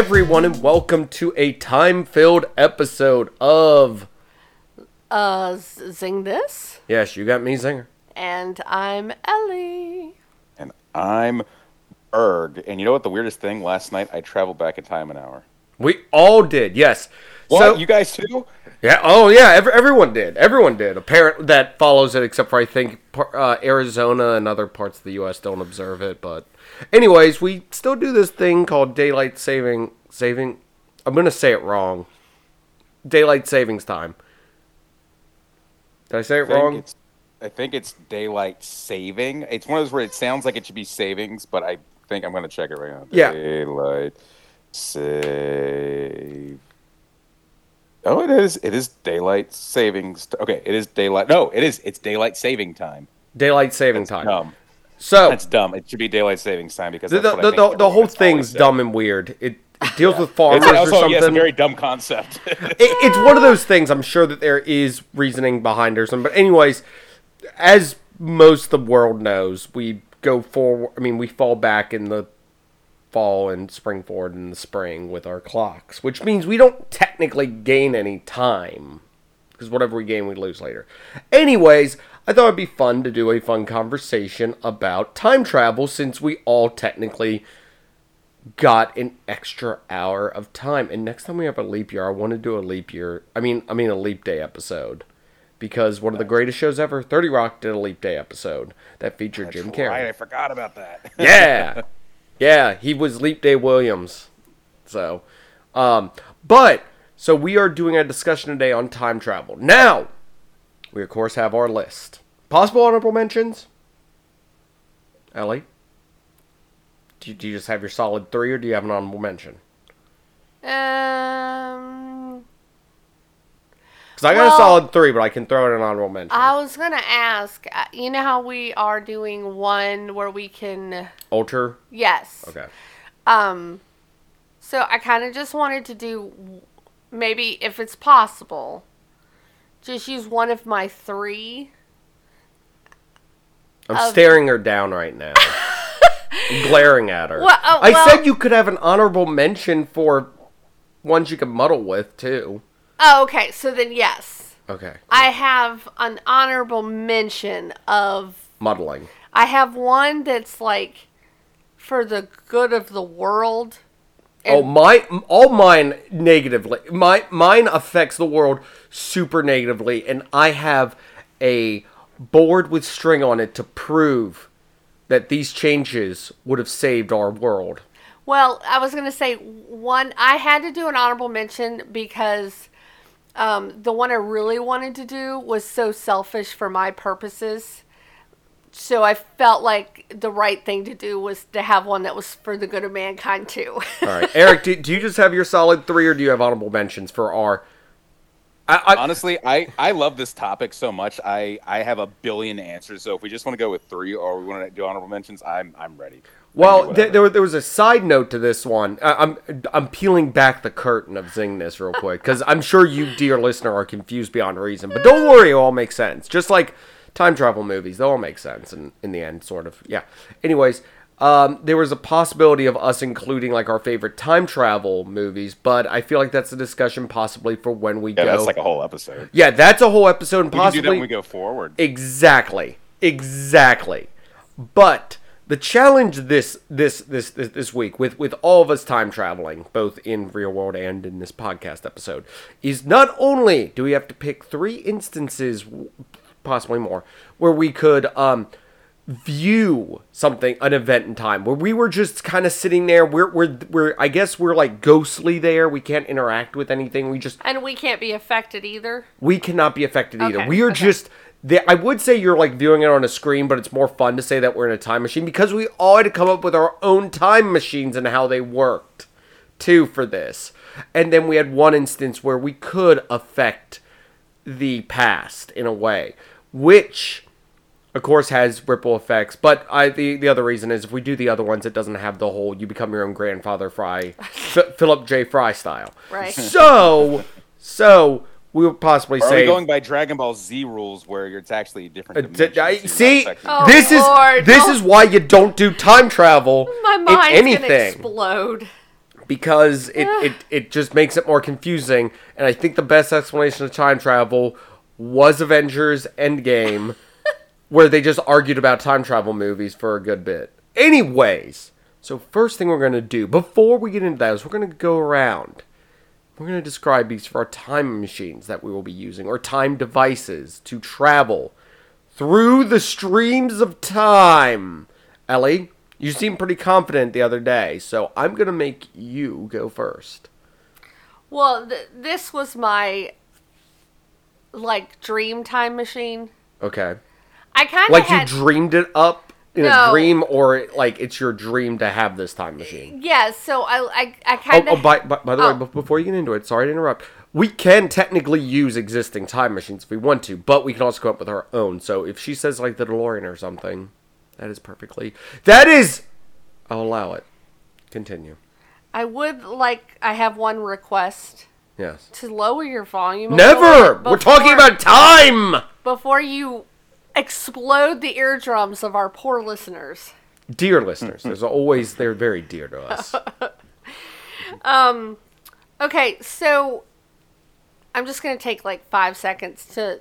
everyone, and welcome to a time filled episode of. Uh, zing this, Yes, you got me, Zinger. and I'm Ellie. And I'm Erg. And you know what the weirdest thing? Last night I traveled back in time an hour. We all did, yes. What? So, you guys too? yeah, oh yeah, every, everyone did. Everyone did. A parent that follows it, except for I think uh, Arizona and other parts of the U.S. don't observe it. But, anyways, we still do this thing called daylight saving saving. I'm gonna say it wrong. Daylight savings time. Did I say it I wrong? I think it's daylight saving. It's one of those where it sounds like it should be savings, but I think I'm gonna check it right now. Yeah. Daylight save. Oh, it is. It is daylight savings. Okay, it is daylight. No, it is. It's daylight saving time. Daylight saving time. Dumb. So That's dumb. It should be daylight savings time because the that's the, the, the, the whole thing's dumb and weird. It, it deals with farmers It's or something. yes, a very dumb concept. it, it's one of those things. I'm sure that there is reasoning behind or something. But anyways, as most of the world knows, we go forward. I mean, we fall back in the fall and spring forward in the spring with our clocks, which means we don't technically gain any time because whatever we gain, we lose later. Anyways, I thought it'd be fun to do a fun conversation about time travel since we all technically got an extra hour of time. And next time we have a leap year, I want to do a leap year. I mean, I mean a leap day episode because one of the greatest shows ever, Thirty Rock, did a leap day episode that featured Jim Carrey. Right, I forgot about that. Yeah. yeah, he was Leap Day Williams. So, um, but so we are doing a discussion today on time travel. Now, we of course have our list. Possible honorable mentions? Ellie? Do you, do you just have your solid three, or do you have an honorable mention? Um, Because I got a solid three, but I can throw in an honorable mention. I was gonna ask. uh, You know how we are doing one where we can, Alter. yes. Okay. Um, so I kind of just wanted to do, maybe if it's possible, just use one of my three. I'm Of- staring her down right now. Glaring at her. Well, oh, I well- said you could have an honorable mention for ones you can muddle with too. Oh, okay. So then, yes, Okay. I have an honorable mention of Muddling. I have one that's like for the good of the world. oh, my all mine negatively. My mine affects the world super negatively, and I have a board with string on it to prove that these changes would have saved our world. Well, I was gonna say one. I had to do an honorable mention because um, the one I really wanted to do was so selfish for my purposes. So I felt like the right thing to do was to have one that was for the good of mankind too. All right, Eric, do, do you just have your solid three, or do you have honorable mentions for our? I, I, Honestly, I, I love this topic so much. I, I have a billion answers. So if we just want to go with three, or we want to do honorable mentions, I'm I'm ready. I can do Well, th- there, there was a side note to this one. I- I'm I'm peeling back the curtain of Zing this real quick because I'm sure you, dear listener, are confused beyond reason. But don't worry, it all makes sense. Just like time travel movies, they all make sense in, in the end, sort of. Yeah. Anyways, um, there was a possibility of us including like our favorite time travel movies, but I feel like that's a discussion possibly for when we yeah, go. that's like a whole episode. yeah, that's a whole episode, and We can do that possibly when we go forward. Exactly. Exactly. But the challenge this this this this, this week with with all of us time traveling, both in real world and in this podcast episode, is not only do we have to pick three instances, possibly more, where we could um view something an event in time where we were just kind of sitting there we're, we're we're i guess we're like ghostly there we can't interact with anything we just and we can't be affected either. we cannot be affected either. Okay, We are okay. just. The, I would say you're like viewing it on a screen, but it's more fun to say that we're in a time machine because we all had to come up with our own time machines and how they worked, too, for this. And then we had one instance where we could affect the past in a way, which, of course, has ripple effects. But I the the other reason is if we do the other ones, it doesn't have the whole "you become your own grandfather" Fry, F- Philip J. Fry style. Right. So, so we would possibly Or say going by Dragon Ball Z rules where it's actually a different Uh, d- I- so you're not see. Oh, this is Lord, this no. is why you don't do time travel My in mind's gonna anything. explode. because it, it, it just makes it more confusing. And I think the best explanation of time travel was Avengers Endgame, where they just argued about time travel movies for a good bit. Anyways, so first thing we're going to do, before we get into that, is we're going to go around. We're going to describe these for our time machines that we will be using, or time devices to travel through the streams of time. Ellie, you seemed pretty confident the other day, so I'm going to make you go first. Well, th- this was my like dream time machine. Okay. I kind of Like had you dreamed it up in a dream, or like it's your dream to have this time machine? yeah. So I I, I Oh, kind of oh by, by, by the Oh. way, be- before you get into it, sorry to interrupt. We can technically use existing time machines if we want to, but we can also come up with our own. So if she says like the DeLorean or something, that is perfectly. That is. I'll allow it. Continue. I would like I have one request Yes. to lower your volume. Never. bit We're talking about time. before you explode the eardrums of our poor listeners. Dear listeners, there's always they're very dear to us. Okay, so I'm just gonna take like five seconds to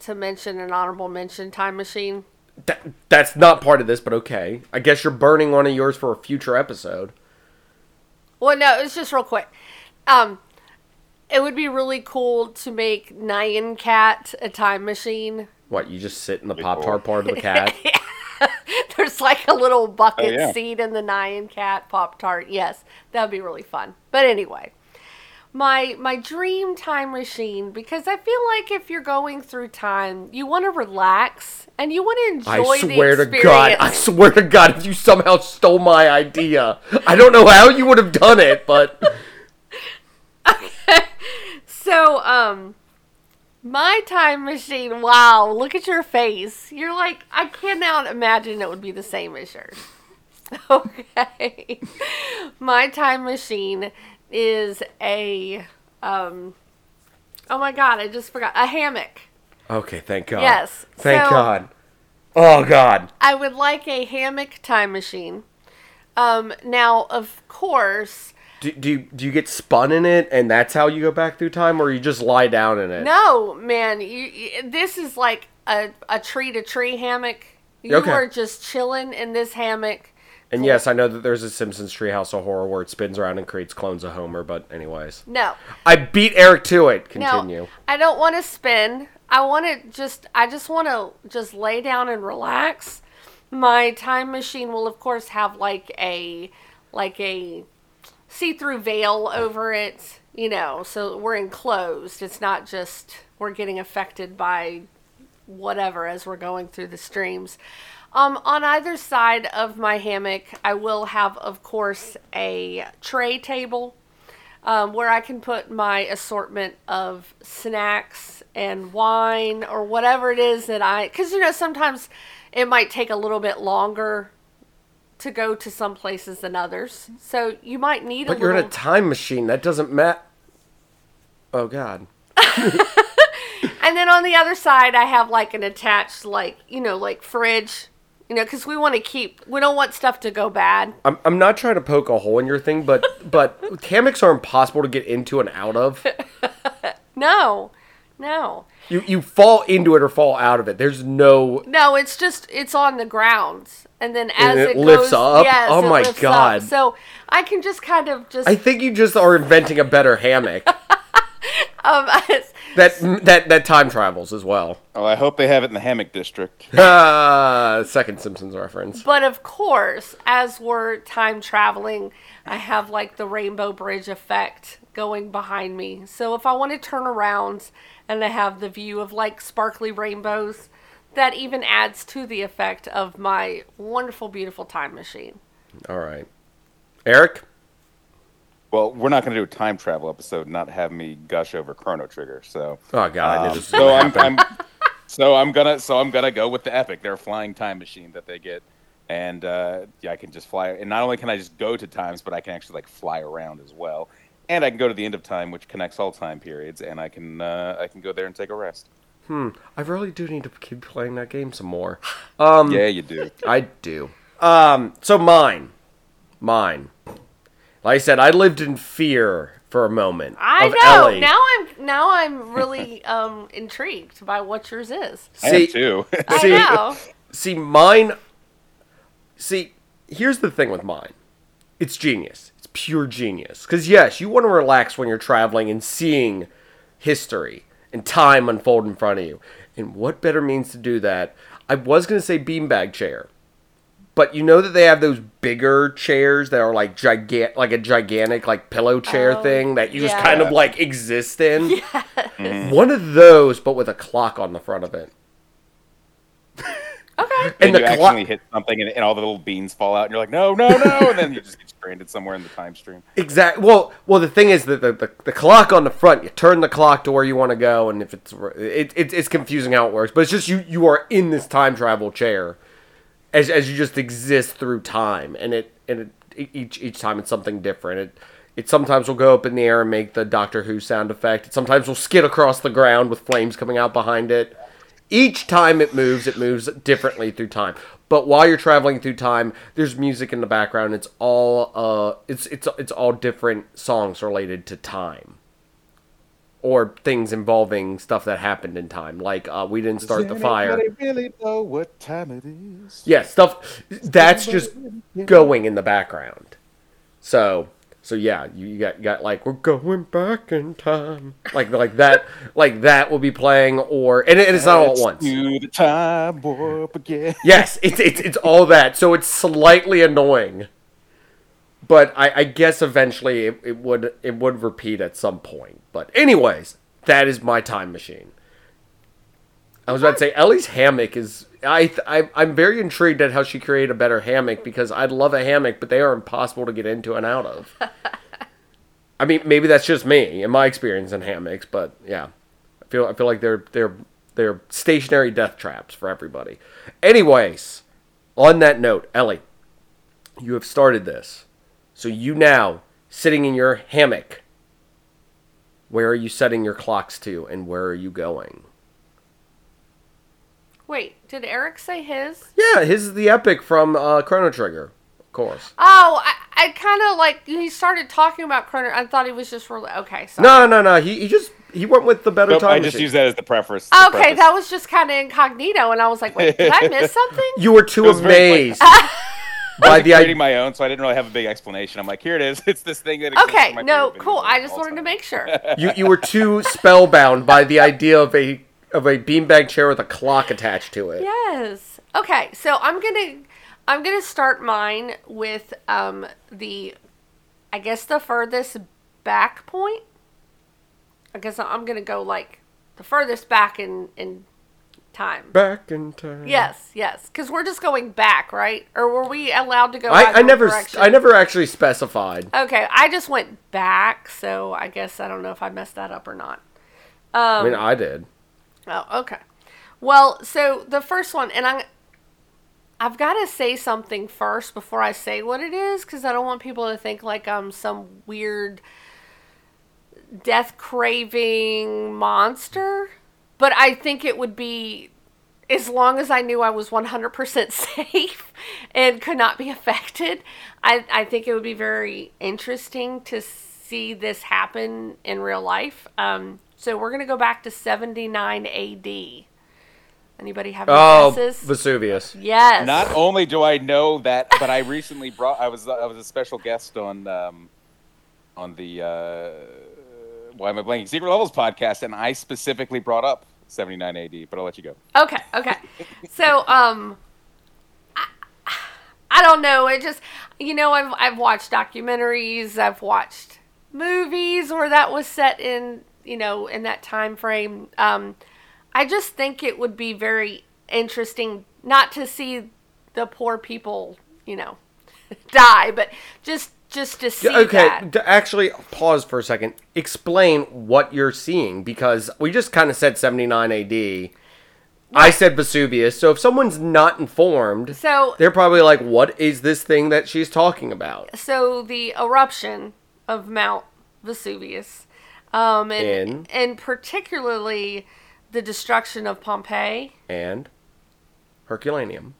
to mention an honorable mention time machine. That, that's not part of this, but okay. I guess you're burning one of yours for a future episode. Well, no, it's just real quick. Um, it would be really cool to make Nyan Cat a time machine. What? You just sit in the pop tart part of the cat? There's like a little bucket Oh, yeah. seat in the Nyan Cat Pop Tart. Yes, that would be really fun. But anyway, my my dream time machine because I feel like if you're going through time, you want to relax and you want to enjoy I swear the to. God, I swear to God, if you somehow stole my idea, I don't know how you would have done it, but So, um, my time machine. Wow, look at your face. You're like, I cannot imagine it would be the same as yours. Okay, my time machine is a um. Oh my God, I just forgot a hammock. okay, thank God. Yes, thank so- God. Oh God. I would like a hammock time machine. Um, now, of course, Do, do you do you get spun in it, and that's how you go back through time, or you just lie down in it? No, man, you, you, this is like a, a tree to tree hammock. You Okay. are just chilling in this hammock. And yes, I know that there's a Simpsons Treehouse of Horror where it spins around and creates clones of Homer, but anyways, No, I beat Eric to it. Continue. no, I don't want to spin. I want to just, I just want to just lay down and relax. My time machine will, of course, have like a, like a see-through veil over it. You know, so we're enclosed. It's not just we're getting affected by whatever as we're going through the streams. Um, on either side of my hammock, I will have, of course, a tray table um, where I can put my assortment of snacks and wine or whatever it is that I. Because, you know, sometimes it might take a little bit longer to go to some places than others. So you might need But a But you're little. in a time machine. That doesn't matter. Oh God. And then on the other side, I have like an attached, like, you know, like fridge, you know, because we want to keep, we don't want stuff to go bad. I'm, I'm not trying to poke a hole in your thing, but but hammocks are impossible to get into and out of. No, no, You you fall into it or fall out of it. There's no. no, it's just, it's on the ground. And then as And it, it lifts goes, up? Yes, Oh it my lifts up. God. So I can just kind of just, I think you just are inventing a better hammock um, that that that time travels as well. Oh, I hope they have it in the hammock district. Ah, second Simpsons reference. But of course, as we're time traveling, I have like the rainbow bridge effect going behind me. So if I want to turn around and I have the view of like sparkly rainbows, that even adds to the effect of my wonderful, beautiful time machine. All right, Eric. Well, we're not going to do a time travel episode, not have me gush over Chrono Trigger. So, Oh God, um, so I'm. I'm, so I'm gonna, so I'm gonna go with the Epoch. They're a flying time machine that they get, and uh, yeah, I can just fly. And not only can I just go to times, but I can actually like fly around as well. And I can go to the end of time, which connects all time periods, and I can, uh, I can go there and take a rest. Hmm. I really do need to keep playing that game some more. Um, Yeah, you do. I do. Um, so mine, mine. Like I said, I lived in fear for a moment. I of know. Ellie. Now I'm now I'm really um intrigued by what yours is. I See- am too. I know. See, mine. See, here's the thing with mine. It's genius. It's pure genius. Because yes, you want to relax when you're traveling and seeing history and time unfold in front of you. And what better means to do that? I was gonna say beanbag chair, but you know that they have those bigger chairs that are like gigant, like a gigantic like pillow chair Oh, thing that you just kind of like exist in. Mm-hmm. One of those, but with a clock on the front of it. Okay. And and the you clock. actually hit something and, and all the little beans fall out and you're like, no, no, no. and then you just get stranded somewhere in the time stream. Exactly. Well, well, the thing is that the, the, the clock on the front, you turn the clock to where you want to go, and if it's it, it, it's confusing how it works, but it's just you you are in this time travel chair, as, as you just exist through time, and it and it, each each time it's something different. It it sometimes will go up in the air and make the Doctor Who sound effect. It sometimes will skid across the ground with flames coming out behind it. Each time it moves, it moves differently through time. But while you're traveling through time, there's music in the background. It's all uh, it's it's it's all different songs related to time, or things involving stuff that happened in time. Like uh, we didn't start the fire. really know what time it is? Yeah, stuff that's just going in the background. So so yeah, you, you got got like we're going back in time, like like that, like that will be playing, or and, it, and it's not all at once. The time warp again. Yes, it's it's it's all that. So it's slightly annoying, but I, I guess eventually it, it would it would repeat at some point. But anyways, that is my time machine. I was about to say Ellie's hammock is I, I I'm very intrigued at how she created a better hammock because I'd love a hammock, but they are impossible to get into and out of. I mean, maybe that's just me in my experience in hammocks, but yeah, I feel I feel like they're they're they're stationary death traps for everybody. Anyways, on that note, Ellie, you have started this, so you now sitting in your hammock. Where are you setting your clocks to, and where are you going? Wait, did Eric say his? Yeah, his is the epoch from uh, Chrono Trigger, of course. Oh, I, I kind of like he started talking about Chrono. I thought he was just really okay. So No, no, no. He, he just he went with the better Nope, time I just machine. use that as the preface. Okay, that was just kind of incognito, and I was like, "Wait, did I miss something?" You were too It was very amazed by the creating idea. my own, so I didn't really have a big explanation. I'm like, here it is. It's this thing that. Okay, my no, cool. I just of all wanted to make sure. You you were too spellbound by the idea of a of a beanbag chair with a clock attached to it. Yes. Okay, so I'm gonna I'm gonna start mine with um the I guess the furthest back point. I guess I'm gonna go like the furthest back in in time. Back in time. Yes, yes, because we're just going back, right? Or were we allowed to go? I, I never? I never actually specified. Okay, I just went back, so I guess I don't know if I messed that up or not. I Um, mean, I did. Oh, okay. Well, so the first one, and I'm, I've got to say something first before I say what it is, because I don't want people to think like I'm some weird, death craving monster. But I think it would be, as long as I knew I was 100% safe and could not be affected, I, I think it would be very interesting to see this happen in real life. Um, so we're going to go back to 79 AD. Anybody have any Oh, guesses? Vesuvius. yes. Not only do I know that, but I recently brought. I was I was a special guest on um, on the uh, why am I blanking Secret Levels podcast, and I specifically brought up 79 AD. But I'll let you go. Okay, okay. So, um, I, I don't know. It just, you know, I've I've watched documentaries, I've watched movies where that was set in, you know, in that time frame. Um, I just think it would be very interesting not to see the poor people, you know, die, but just just to see Okay, that. actually, pause for a second. Explain what you're seeing because we just kind of said 79 AD. I said Vesuvius, so if someone's not informed, So they're probably like, "What is this thing that she's talking about?" so the eruption of Mount Vesuvius, um, and In? and particularly the destruction of Pompeii. And Herculaneum.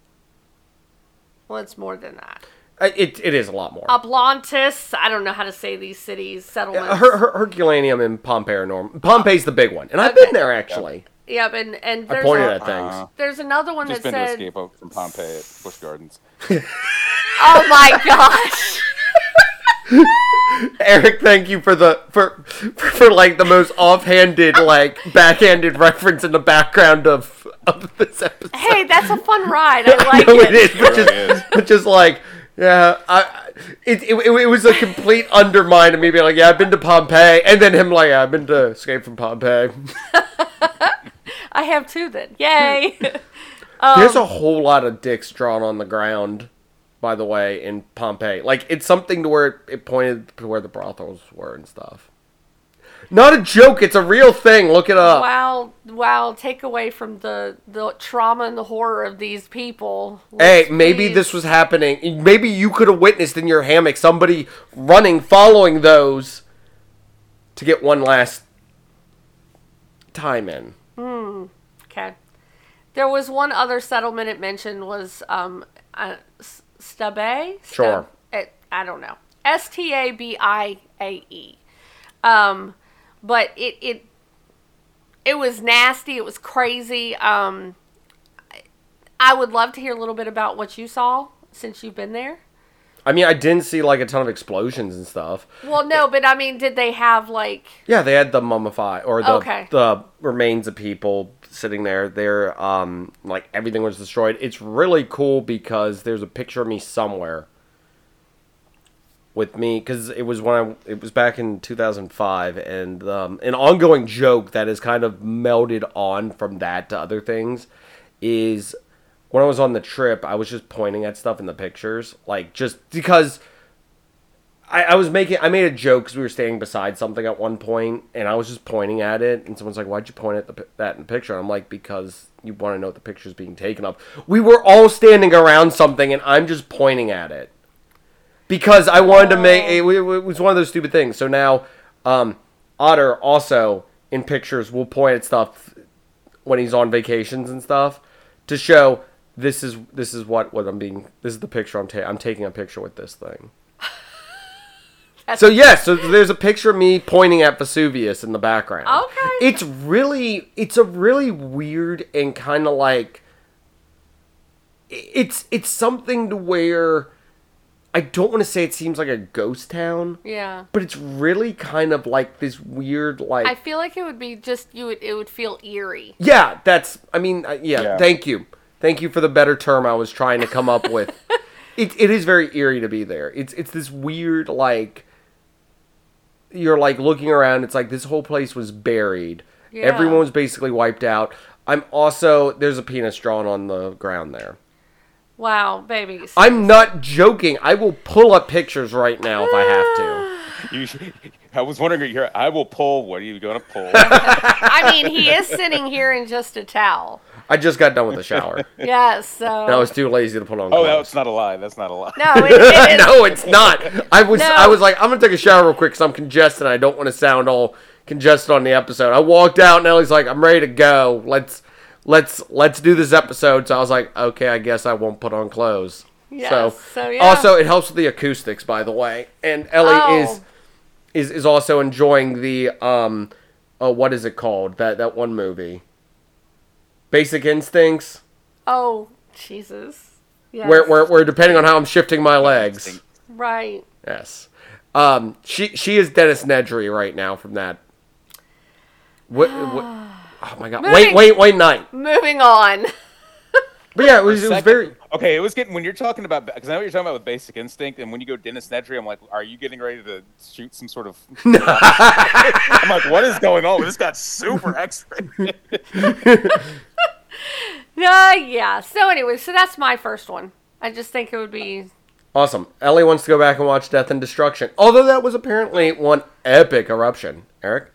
Well, it's more than that. Uh, It it is a lot more. Oplontis. I don't know how to say these cities settlements. Her, her, Herculaneum and Pompeii are normal. Pompeii's the big one, and I've Okay. been there actually. Yep, and and I there's pointed a, at things. Uh, there's another one just that been to said, escape out from Pompeii at Busch Gardens. "Oh my gosh." Eric, thank you for the for for, for like the most offhanded, like backhanded reference in the background of of this episode. Hey, that's a fun ride. I like know it. it is, but It just, really is. like, yeah, I, I- it, it, it, was a complete undermine of me being like, yeah, I've been to Pompeii, and then him like, yeah, I've been to Escape from Pompeii. I have two then. Yay. There's Um, a whole lot of dicks drawn on the ground, by the way, in Pompeii. Like, it's something to where it pointed to where the brothels were and stuff. Not a joke, it's a real thing. Look it up. wow, wow, take away from the the trauma and the horror of these people. Hey, Let's maybe please- this was happening. Maybe you could have witnessed in your hammock somebody running, following those to get one last time in. Hmm. Okay. There was one other settlement it mentioned was um uh, S- Stabae? Sure. Stab- I don't know. S T A B I A E. Um but it it it was nasty, it was crazy. Um I- I would love to hear a little bit about what you saw since you've been there. I mean, I didn't see like a ton of explosions and stuff. Well, no, but I mean, did they have like Yeah, they had the mummify or the Okay. the remains of people sitting there. They're um like everything was destroyed. It's really cool because there's a picture of me somewhere with me because it was when I it was back in 2005 and um, an ongoing joke that is kind of melded on from that to other things is when I was on the trip I was just pointing at stuff in the pictures like just because I, I was making I made a joke because we were standing beside something at one point, and I was just pointing at it, and someone's like, "Why'd you point at the, that in the picture?" And I'm like, "Because you want to know what the picture's being taken of." We were all standing around something, and I'm just pointing at it because I wanted to make it, it was one of those stupid things. So now, um, Otter also in pictures will point at stuff when he's on vacations and stuff to show this is this is what what I'm being this is the picture I'm taking I'm taking a picture with this thing. So yes, so there's a picture of me pointing at Vesuvius in the background. Okay. It's really it's a really weird and kind of like it's it's something to where I don't want to say it seems like a ghost town, yeah? but it's really kind of like this weird like I feel like it would be just you would it would feel eerie. Yeah, that's. I mean, uh, yeah, Yeah. Thank you, thank you for the better term I was trying to come up with. it it is very eerie to be there. It's it's this weird like. You're like looking around. It's like this whole place was buried. Yeah. Everyone was basically wiped out. I'm also there's a penis drawn on the ground there. Wow, babies. I'm not joking. I will pull up pictures right now if I have to. You should, I was wondering here. I will pull. What are you going to pull? I mean, he is sitting here in just a towel. I just got done with the shower. Yes, so and I was too lazy to put on. Clothes. Oh, clothes. that's not a lie. That's not a lie. no, it, it is. no, it's not. I was No. I was like, I'm gonna take a shower real quick because I'm congested. and I don't want to sound all congested on the episode. I walked out and Ellie's like, I'm ready to go. Let's let's let's do this episode. So I was like, okay, I guess I won't put on clothes. Yes, so, so, yeah. also it helps with the acoustics, by the way. And Ellie Oh. is is is also enjoying the um, uh, what is it called? That that one movie, Basic Instincts. Oh, Jesus. Yes. Where, where, where depending on how I'm shifting my legs. Right. Yes. Um, she she is Dennis Nedry right now from that. What? what oh my god! Wait, Moving- wait, wait! Night. Moving on. But yeah, it was it was very. Okay, it was getting when you're talking about because I know what you're talking about with Basic Instinct, and when you go Dennis Nedry, I'm like, are you getting ready to shoot some sort of? I'm like, what is going on? This got super X-ray. Uh, yeah. So anyway, so that's my first one. I just think it would be Awesome. Ellie wants to go back and watch Death and Destruction. Although that was apparently one epic eruption. Eric.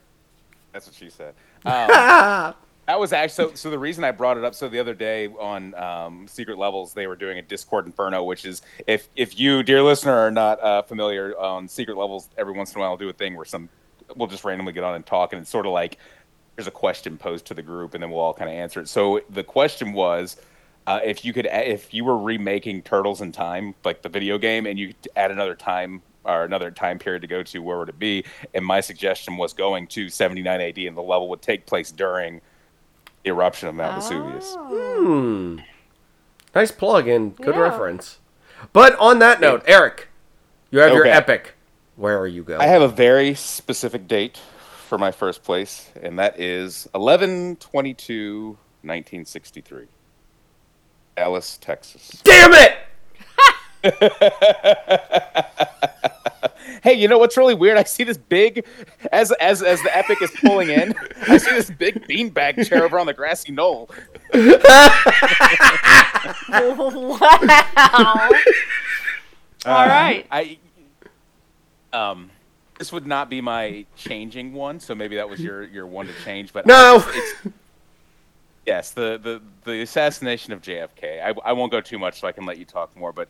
That's what she said. Um, that was actually so, so. The reason I brought it up so the other day on um, Secret Levels, they were doing a Discord Inferno, which is if if you, dear listener, are not uh, familiar on Secret Levels, every once in a while I'll do a thing where some we'll just randomly get on and talk, and it's sort of like there's a question posed to the group, and then we'll all kind of answer it. So the question was, Uh, if you could, if you were remaking Turtles in Time, like the video game, and you could add another time or another time period to go to, where would it be? And my suggestion was going to 79 AD, and the level would take place during the eruption of Mount Vesuvius. Oh. Nice plug and good Yeah. reference. But on that note, Eric, you have your epoch. Where are you going? I have a very specific date for my first place, and that is 11 22 1963. Dallas, Texas. Damn it! Hey, you know what's really weird? I see this big, as as as the epoch is pulling in, I see this big beanbag chair over on the grassy knoll. wow. All right. I um, this would not be my changing one, so maybe that was your your one to change. But No. it's, yes, the, the the assassination of JFK. I, I won't go too much, so I can let you talk more. But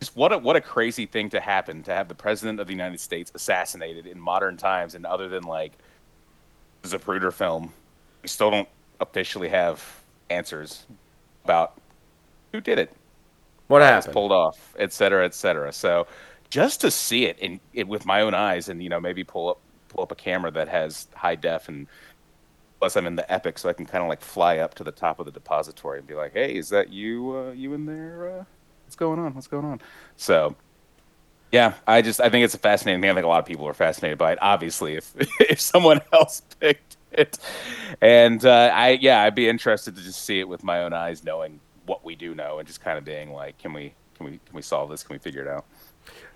just what a what a crazy thing to happen to have the president of the United States assassinated in modern times, and other than like the Zapruder film, we still don't officially have answers about who did it What happened? pulled off, et cetera, et cetera. So just to see it in it with my own eyes, and you know maybe pull up pull up a camera that has high def, and plus I'm in the Epoch, so I can kind of like fly up to the top of the depository and be like, "Hey, is that you? Uh, you in there? Uh, what's going on? What's going on?" So. Yeah, I just I think it's a fascinating thing. I think a lot of people are fascinated by it. Obviously, if if someone else picked it, and uh, I yeah, I'd be interested to just see it with my own eyes, knowing what we do know, and just kind of being like, can we can we can we solve this? Can we figure it out?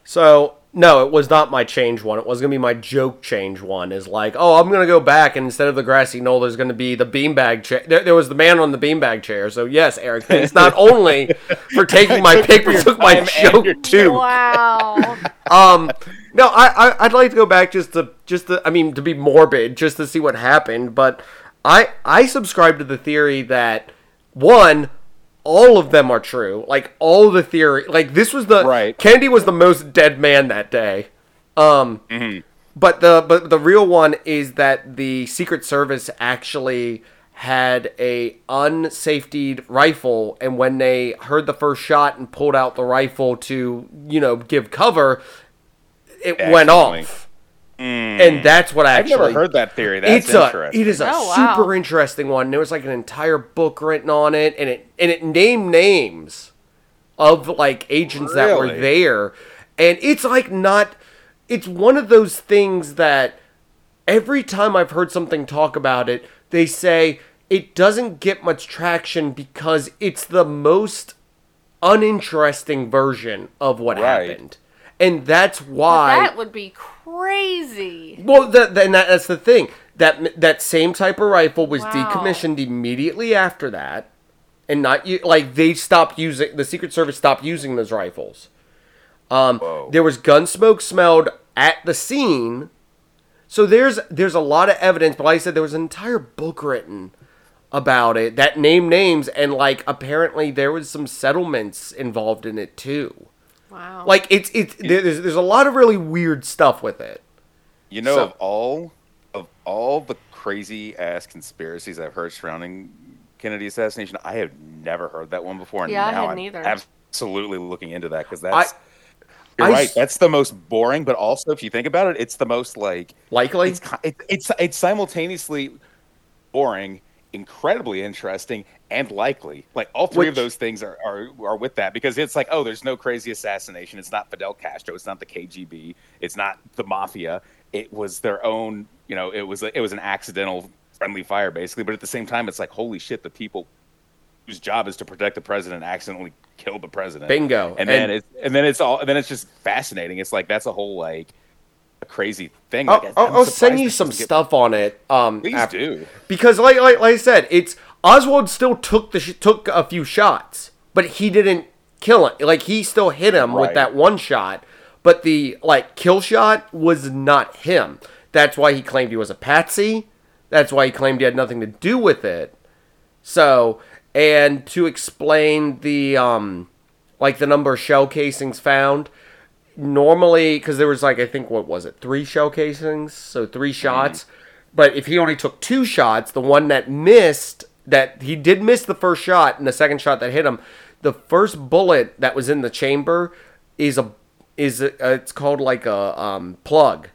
So no, it was not my change one. It was gonna be my joke change one. Is like, oh, I'm gonna go back, and instead of the grassy knoll, there's gonna be the beanbag chair. There, there was the man on the beanbag chair. So yes, Eric, it's not only for taking my pick, but took my time joke too. Wow. Um, no, I, I I'd like to go back just to just to I mean to be morbid, just to see what happened. But I I subscribe to the theory that one, all of them are true. Like all the theory, like this was the Right. Kennedy was the most dead man that day. Um, but the but the real one is that the Secret Service actually had a unsafetied rifle and when they heard the first shot and pulled out the rifle to you know give cover it went Accidentally. Off and that's what I've never heard that theory. That's it's a interesting. it is a Oh, wow. super interesting one there was like an entire book written on it and it and it named names of like agents that were there and it's like not it's one of those things that every time I've heard something talk about it, they say it doesn't get much traction because it's the most uninteresting version of what Right. happened. And that's why that would be crazy. well, that, then that, that's the thing. That that same type of rifle was Wow. decommissioned immediately after that, and not like they stopped using. The Secret Service stopped using those rifles. Um, Whoa. there was gun smoke smelled at the scene, so there's there's a lot of evidence. But like I said, there was an entire book written about it that named names, and like apparently there was some settlements involved in it too. Wow. Like it's it's there's there's a lot of really weird stuff with it. You know, So- of all of all the crazy ass conspiracies I've heard surrounding Kennedy assassination, I have never heard that one before. And Yeah, I now hadn't I'm either. absolutely looking into that because that's. I- you're I right. That's the most boring, but also if you think about it, it's the most like Likely, it's it, it's it's simultaneously boring, incredibly interesting, and likely. Like all three of those things are, are are with that because it's like oh, there's no crazy assassination. It's not Fidel Castro. It's not the KGB. It's not the mafia. It was their own. You know, it was it was an accidental friendly fire basically. But at the same time, it's like holy shit, the people whose job is to protect the president accidentally killed the president. Bingo. And, then And- it's and then it's all and then it's just fascinating. It's like that's a whole like a crazy thing. I'll, Like, I'll, I'll send you some get- stuff on it. Um, Please after- do. because like, like like I said, it's Oswald still took the sh- took a few shots, but he didn't kill him. Like he still hit him with that one shot, but the like kill shot was not him. That's why he claimed he was a patsy. That's why he claimed he had nothing to do with it. So, and to explain the um like the number of shell casings found, normally because there was like I think what was it three shell casings, so three shots. But if he only took two shots, the one that missed that he did miss the first shot and the second shot that hit him. The first bullet that was in the chamber is a is a, uh, it's called like a um, plug.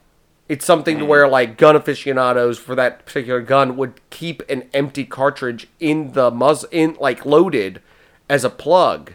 It's something to where like gun aficionados for that particular gun would keep an empty cartridge in the muzz in like loaded as a plug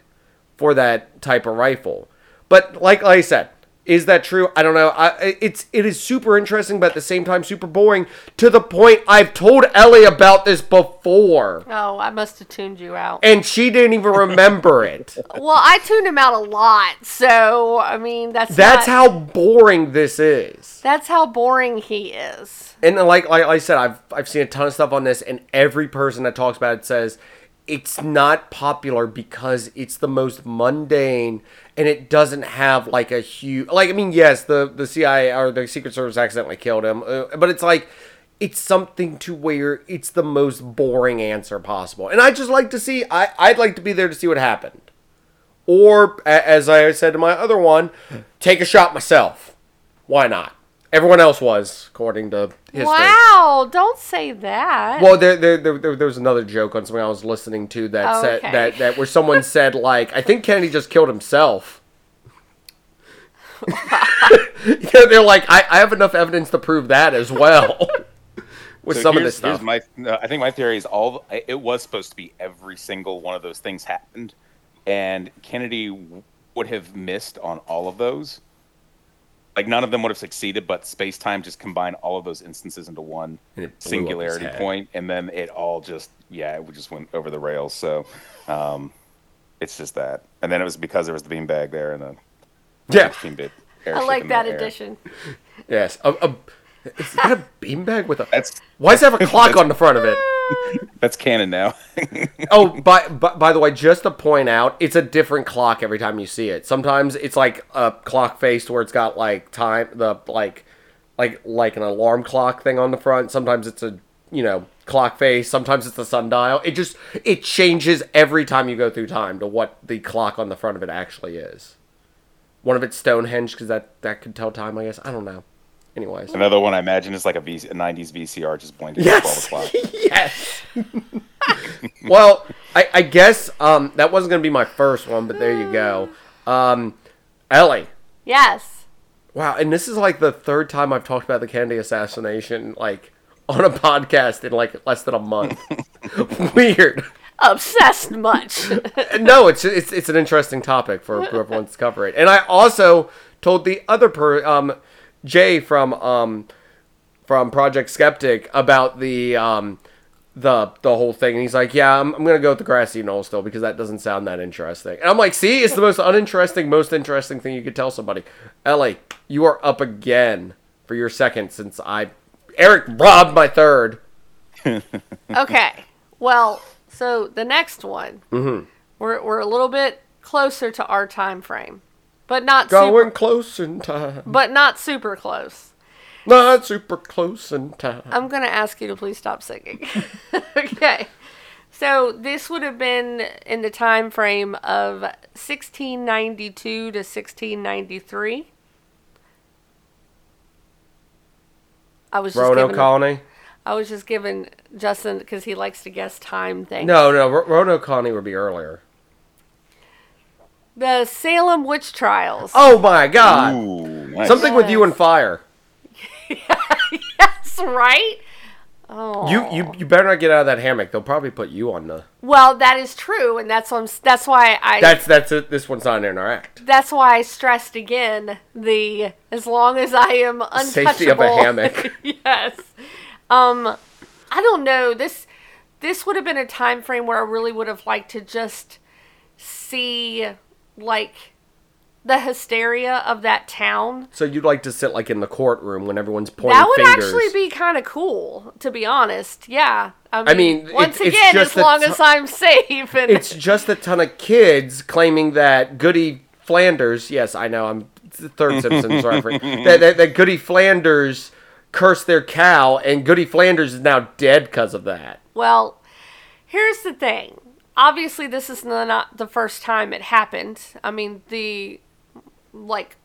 for that type of rifle. But like I said, is that true? I don't know. I, it's it is super interesting, but at the same time super boring. To the point I've told Ellie about this before, Oh, I must have tuned you out. and she didn't even remember it. Well, I tuned him out a lot, so I mean that's That's not- how boring this is. that's how boring he is. And like like I said, I've I've seen a ton of stuff on this, and every person that talks about it says it's not popular because it's the most mundane and it doesn't have like a huge like I mean yes the the CIA or the Secret Service accidentally killed him, uh, but it's like it's something to where it's the most boring answer possible, and I just like to see I I'd like to be there to see what happened, or as I said to my other one, take a shot myself. Why not? Everyone else was, according to history. Wow! Don't say that. Well, there, there, there, there, there was another joke on something I was listening to that Oh, said that, that where someone said like, I think Kennedy just killed himself. yeah, they're like, I, I have enough evidence to prove that as well. With So some of here's- this stuff, My, no, I think my theory is all it was supposed to be every single one of those things happened, and Kennedy would have missed on all of those. Like none of them would have succeeded, but space time just combined all of those instances into one And it blew up his singularity point, and then it all just yeah, it just went over the rails. So, um, it's just that, and then it was because there was the beanbag there and a yeah, 16-bit. I like that addition. yes. A, a, is that a beanbag with a? That's Why does it have a clock on the front of it? that's canon now. Oh, by, by by the way, just to point out, it's a different clock every time you see it. Sometimes it's like a clock face where it's got like time, the like, like like an alarm clock thing on the front. Sometimes it's a you know clock face. Sometimes it's a sundial. It just it changes every time you go through time to what the clock on the front of it actually is. One of it's Stonehenge because that that could tell time. I guess I don't know. Anyways, Another one I imagine is like a, v- a 90s VCR just blinking Yes. at 12 o'clock. yes. well, I, I guess um, that wasn't going to be my first one, but there you go. Um, Ellie. Yes. Wow, and this is like the third time I've talked about the Kennedy assassination, like on a podcast in like less than a month. Weird. Obsessed much. No, it's it's it's an interesting topic for whoever wants to cover it. And I also told the other per um, Jay from um, from Project Skeptic about the um, the the whole thing, and he's like, "Yeah, I'm, I'm gonna go with the grassy knoll still because that doesn't sound that interesting." And I'm like, "See, it's the most uninteresting, most interesting thing you could tell somebody." Ellie, you are up again for your second since I Eric robbed my third. okay. Well, so the next one, Mm-hmm. we're we're a little bit closer to our time frame, but not Going super, close in time, but not super close. not super close in time. I'm gonna ask you to please stop singing. okay. So this would have been in the time frame of 1692 to 1693. I was just Roanoke giving, Colony. I was just giving Justin because he likes to guess time things. No, no, Ro- Roanoke Colony would be earlier. The Salem witch trials. Oh my God! Ooh, nice. Something with you and fire. yes, right. Oh. You, you, you better not get out of that hammock. They'll probably put you on the. Well, that is true, and that's why I'm, that's why I That's that's it. This one's not in our act. that's why I stressed again the as long as I am untouchable. Safety of a hammock. yes. Um, I don't know. This this would have been a time frame where I really would have liked to just see like the hysteria of that town. So you'd like to sit like in the courtroom when everyone's pointing that would fingers. actually be kind of cool, to be honest. Yeah. I mean, I mean, once it's- it's again, as long so- as I'm safe and It's just a ton of kids claiming that Goody Flanders. Yes, I know. I'm the third Simpsons reference. That, that that Goody Flanders cursed their cow, and Goody Flanders is now dead because of that. Well, here's the thing. Obviously, this is the- not the first time it happened. I mean, the like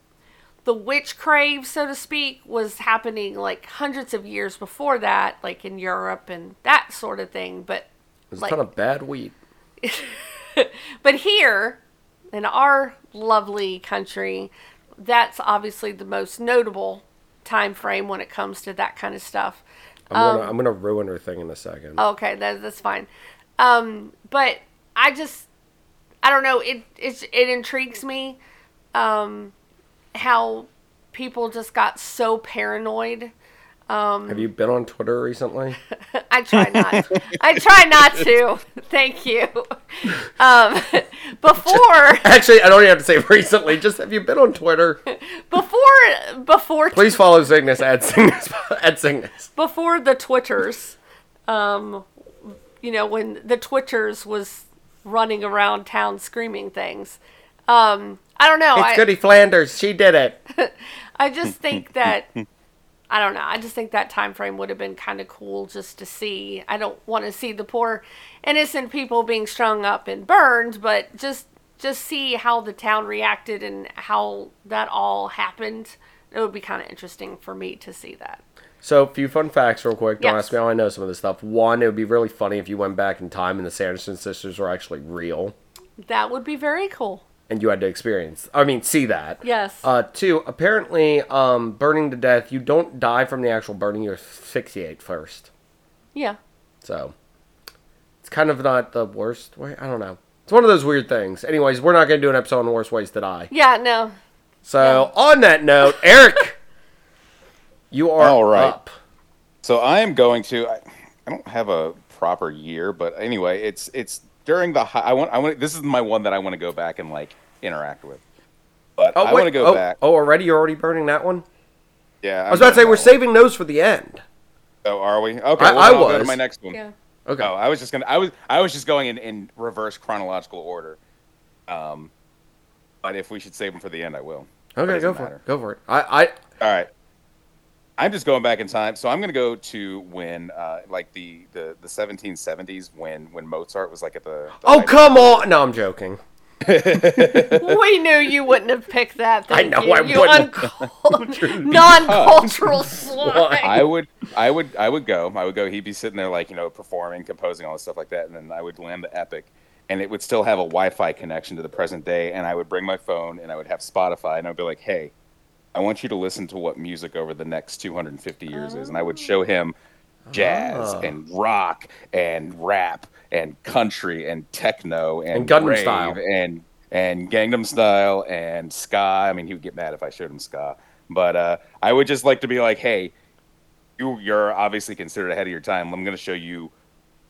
the witch crave, so to speak, was happening like hundreds of years before that, like in Europe and that sort of thing. But it's Like- ton of bad wheat. But here, in our lovely country, that's obviously the most notable time frame when it comes to that kind of stuff. I'm Um, gonna I'm gonna ruin her thing in a second. Okay, that, that's fine. Um, but I just, I don't know. It it's, it intrigues me um, how people just got so paranoid. Have you been on Twitter recently? I try not. I try not to. Thank you. Um, before, Actually, I don't even have to say recently. Just have you been on Twitter? before, before, Please follow Cygnus at Cygnus at Cygnus. before the Twitters, um, you know, when the Twitters was running around town screaming things. Um, I don't know. It's I, Goody Flanders. She did it. I just think that I don't know. I just think that time frame would have been kind of cool just to see. I don't want to see the poor innocent people being strung up and burned, but just just see how the town reacted and how that all happened. It would be kind of interesting for me to see that. So, a few fun facts, real quick. Don't Yes. ask me how I know some of this stuff. One, it would be really funny if you went back in time and the Sanderson sisters were actually real, That would be very cool. and you had to experience. I mean, see that. Yes. Uh, two, apparently, um, burning to death, you don't die from the actual burning, you asphyxiate first. yeah. So, it's kind of not the worst way. I don't know. It's one of those weird things. Anyways, we're not going to do an episode on the worst ways to die. Yeah, no. So, on that note, Eric, you are All right. up. So I am going to. I, I don't have a proper year, but anyway, it's it's during the. hi- I want. I want. This is my one that I want to go back and like interact with. But Oh, I want to go oh, back. Oh, already? You're already burning that one? Yeah. I was about to say, we're saving those for the end. Oh, are we? Okay. I- well, I I'll go to was. my next one. Yeah. Okay. Oh, I was just gonna. I was. I was just going in, in reverse chronological order. Um, but if we should save them for the end, I will. okay, go for matter. it. Go for it. I, I, All right. I'm just going back in time, so I'm going to go to when, uh, like the, the, the 1770s, when when Mozart was like at the. the oh, come on. No, I'm joking. we knew you wouldn't have picked that. I know you. I you wouldn't. uncul- non-cultural swine. I would, I would, I would go. I would go. He'd be sitting there, like you know, performing, composing, all this stuff like that, and then I would land the Epoch, and it would still have a Wi-Fi connection to the present day, and I would bring my phone, and I would have Spotify, and I'd be like, hey, I want you to listen to what music over the next 250 years is, and I would show him jazz Ah. and rock and rap and country and techno and, And Gangnam Style. and and Gangnam Style and ska. I mean, he would get mad if I showed him ska, but uh, I would just like to be like, hey, you you're obviously considered ahead of your time. I'm going to show you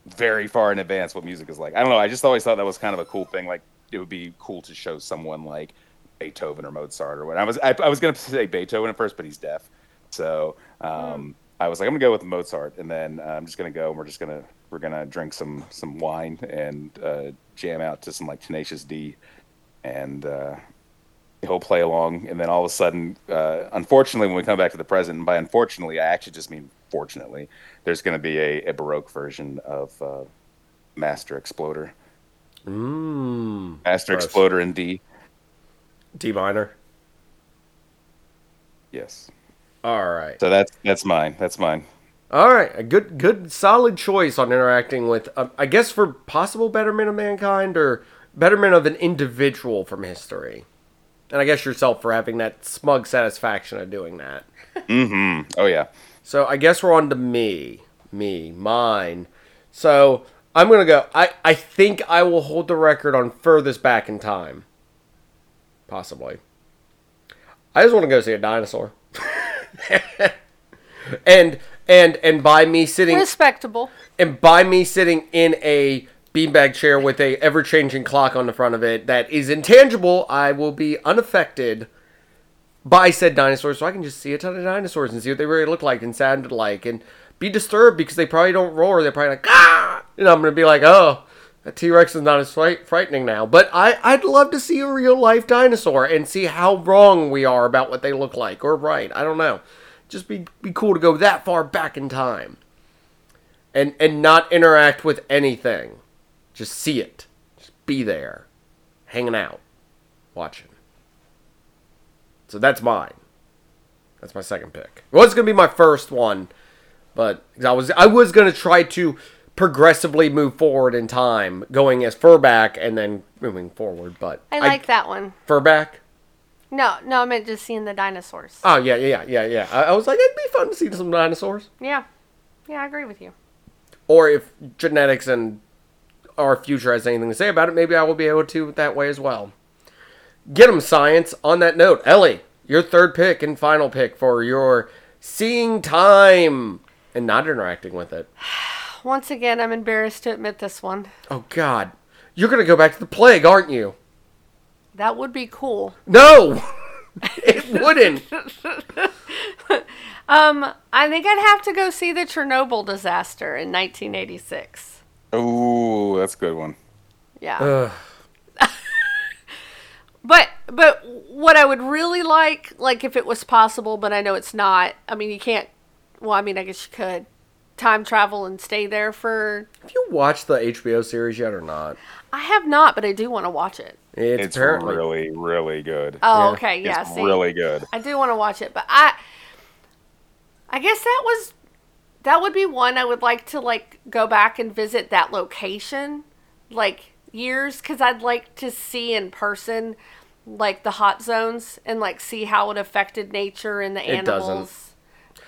very far in advance what music is like. I don't know. I just always thought that was kind of a cool thing. Like it would be cool to show someone like Beethoven or Mozart or what. I was I, I was going to say Beethoven at first, but he's deaf, so um, I was like, I'm going to go with Mozart, and then uh, I'm just going to go and we're just going to we're to drink some some wine and uh, jam out to some like Tenacious D, and. Uh, he'll play along, and then all of a sudden, uh, unfortunately, when we come back to the present, and by unfortunately, I actually just mean fortunately, there's going to be a, a baroque version of uh, Master Exploder, Mmm. Master Gross. Exploder in D. D minor. Yes. All right. So that's that's mine. That's mine. All right. A good, good, solid choice on interacting with, uh, I guess, for possible betterment of mankind or betterment of an individual from history. And I guess yourself for having that smug satisfaction of doing that. Mm-hmm. Oh yeah. So I guess we're on to me. Me. Mine. So I'm going to go. I, I think I will hold the record on furthest back in time. Possibly. I just want to go see a dinosaur. and and and by me sitting Respectable. and by me sitting in a beanbag chair with a ever-changing clock on the front of it that is intangible, I will be unaffected by said dinosaurs, so I can just see a ton of dinosaurs and see what they really look like and sounded like, and be disturbed because they probably don't roar. They're probably like ah, and I'm gonna be like, oh, that T Rex is not as frightening now. But I I'd love to see a real life dinosaur and see how wrong we are about what they look like or right. I don't know. Just be be cool to go that far back in time and and not interact with anything. Just see it. Just be there, hanging out, watching. So that's mine. That's my second pick. It was gonna be my first one, but I was I was gonna try to progressively move forward in time, going as fur back and then moving forward. But I like that one. fur back. No, no, I meant just seeing the dinosaurs. Oh yeah, yeah, yeah, yeah. I, I was like, it'd be fun to see some dinosaurs. Yeah. Yeah, I agree with you. Or if genetics and our future has anything to say about it, maybe I will be able to that way as well. Get 'em science. On that note, Ellie, your third pick and final pick for your seeing time and not interacting with it. Once again, I'm embarrassed to admit this one. Oh God, you're gonna go back to the plague, aren't you? That would be cool. No, it wouldn't. Um, I think I'd have to go see the Chernobyl disaster in 1986. Oh, that's a good one. Yeah. But but what I would really like, like if it was possible, but I know it's not. I mean, you can't. Well, I mean, I guess you could time travel and stay there for. Have you watched the HBO series yet or not? I have not, but I do want to watch it. It's, It's apparently really, really good. Oh, Yeah. okay, yeah. it's see, really good. I do want to watch it, but I, I guess that was, that would be one I would like to like go back and visit that location, like years, because I'd like to see in person, like the hot zones and like see how it affected nature and the animals. Doesn't.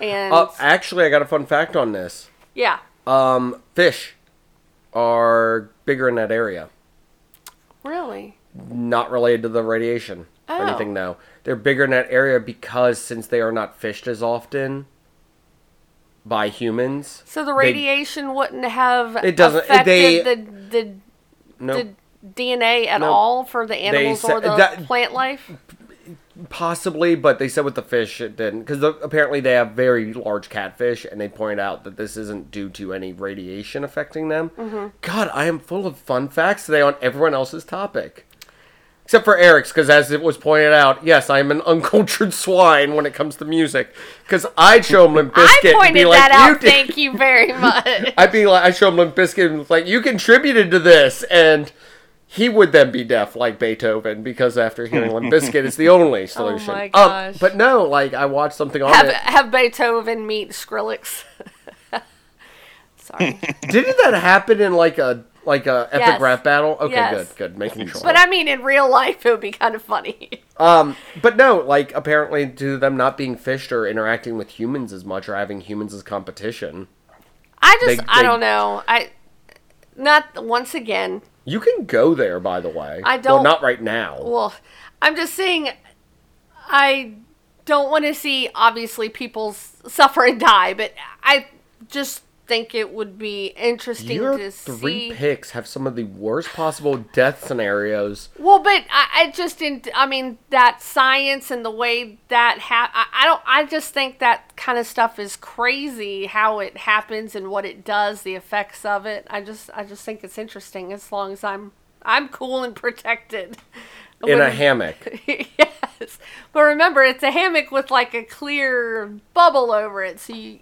And Uh, actually, I got a fun fact on this. yeah, Um, fish are bigger in that area. really. Not related to the radiation or Oh. anything. No, they're bigger in that area because since they are not fished as often by humans. So the they- radiation wouldn't have It doesn't- affected they- the the No, the DNA at Nope. all for the animals or the that- plant life. Possibly, but they said with the fish it didn't because apparently they have very large catfish, and they point out that this isn't due to any radiation affecting them. Mm-hmm. God, I am full of fun facts today on everyone else's topic. Except for Eric's, because as it was pointed out, yes, I am an uncultured swine when it comes to music. Because I'd show him Limp Bizkit and be like, that "You did." Thank you very much. I'd be like, I show him Limp Bizkit and like, you contributed to this, and he would then be deaf like Beethoven because after hearing Limp Bizkit, it's the only solution. Oh my Um, gosh. but no, like I watched something on have it. have Beethoven meet Skrillex. Sorry, Didn't that happen in like a like a epic Yes. rap battle? Okay, Yes. good, good, making sure. but I mean in real life it would be kind of funny. Um, but no, like apparently to them not being fished or interacting with humans as much or having humans as competition, I just They- I they- don't know. I not once again. You can go there. By the way, I don't- Well, not right now. Well, I'm just saying I don't want to see obviously people suffer and die, but I just think it would be interesting to see. Your to three see. picks have some of the worst possible death scenarios. Well, but I, I just didn't. I mean, that science and the way that ha- I, I don't. I just think that kind of stuff is crazy. How it happens and what it does, the effects of it. I just, I just think it's interesting. As long as I'm, I'm cool and protected. In a hammock. yes, but remember, it's a hammock with like a clear bubble over it, so you,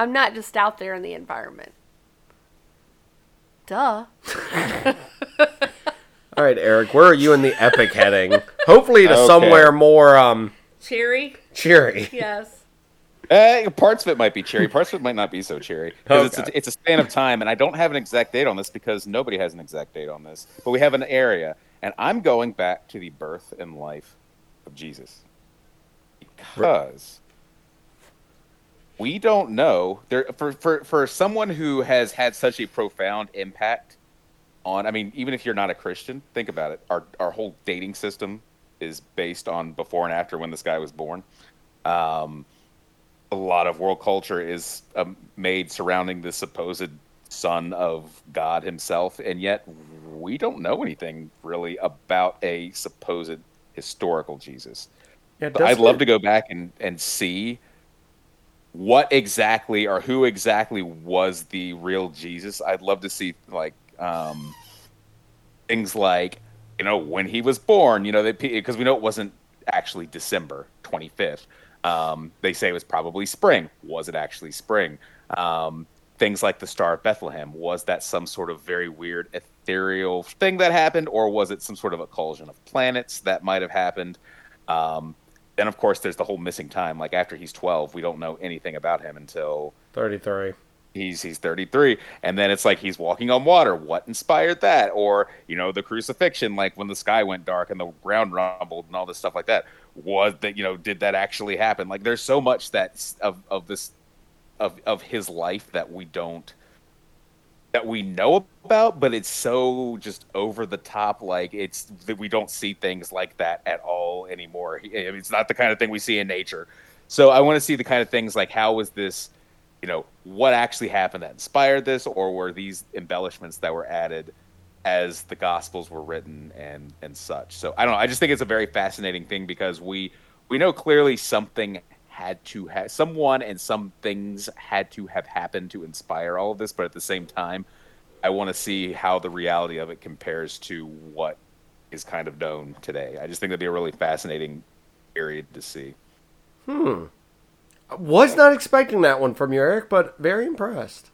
I'm not just out there in the environment. Duh. All right, Eric, where are you in the Epoch heading? Hopefully to Okay. somewhere more um Cheery. cheery. Yes. Eh, parts of it might be cheery. Parts of it might not be so cherry. 'Cause it's, Okay. a, it's a span of time, and I don't have an exact date on this because nobody has an exact date on this. But we have an area, and I'm going back to the birth and life of Jesus because we don't know there for for for someone who has had such a profound impact on. I mean, even if you're not a Christian, think about it. Our our whole dating system is based on before and after when this guy was born. Um, a lot of world culture is um, made surrounding the supposed son of God himself, and yet we don't know anything really about a supposed historical Jesus. Yeah, I'd love to go back and, and see what exactly or who exactly was the real Jesus. I'd love to see like um, things like you know when he was born. You know because we know it wasn't actually December twenty fifth. Um, they say it was probably spring. Was it actually spring? Um, things like the Star of Bethlehem. Was that some sort of very weird ethereal thing that happened, or was it some sort of a collision of planets that might have happened? Um, then, of course, there's the whole missing time. Like after he's 12, we don't know anything about him until 33. he's he's 33 and then it's like he's walking on water. What inspired that? Or you know the crucifixion like when the sky went dark and the ground rumbled and all this stuff like that. Was that you know did that actually happen? Like there's so much that of of this of of his life that we don't that we know about but it's so just over the top like it's that we don't see things like that at all anymore. It's not the kind of thing we see in nature. So i want to see the kind of things like how was this you know what actually happened that inspired this or were these embellishments that were added as the gospels were written and and such? So i don't know i just think it's a very fascinating thing because we we know clearly something had to have someone and some things had to have happened to inspire all of this but at the same time i want to see how the reality of it compares to what is kind of known today i just think that'd be a really fascinating period to see Hmm. Was not expecting that one from you, Eric, but very impressed.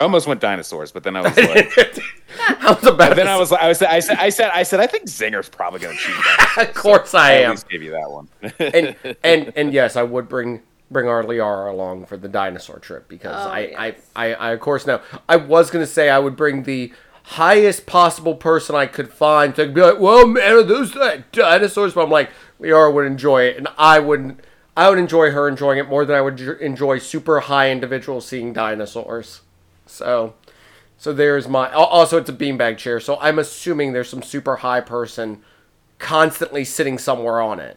I almost went dinosaurs, but then I was like, I was about then to I was, I was, I said, I said, I said, I think Zinger's probably going to cheat. Of course I I at am. least give you that one. and and and yes, I would bring bring our Liara along for the dinosaur trip because Oh, I, yes. I, I I of course know. I was gonna say I would bring the highest possible person I could find to be like, well, man, are those dinosaurs? But I'm like, Liara would enjoy it, and I wouldn't. I would enjoy her enjoying it more than I would j- enjoy super high individuals seeing dinosaurs. So. So there's my. Also, it's a beanbag chair, so I'm assuming there's some super high person constantly sitting somewhere on it,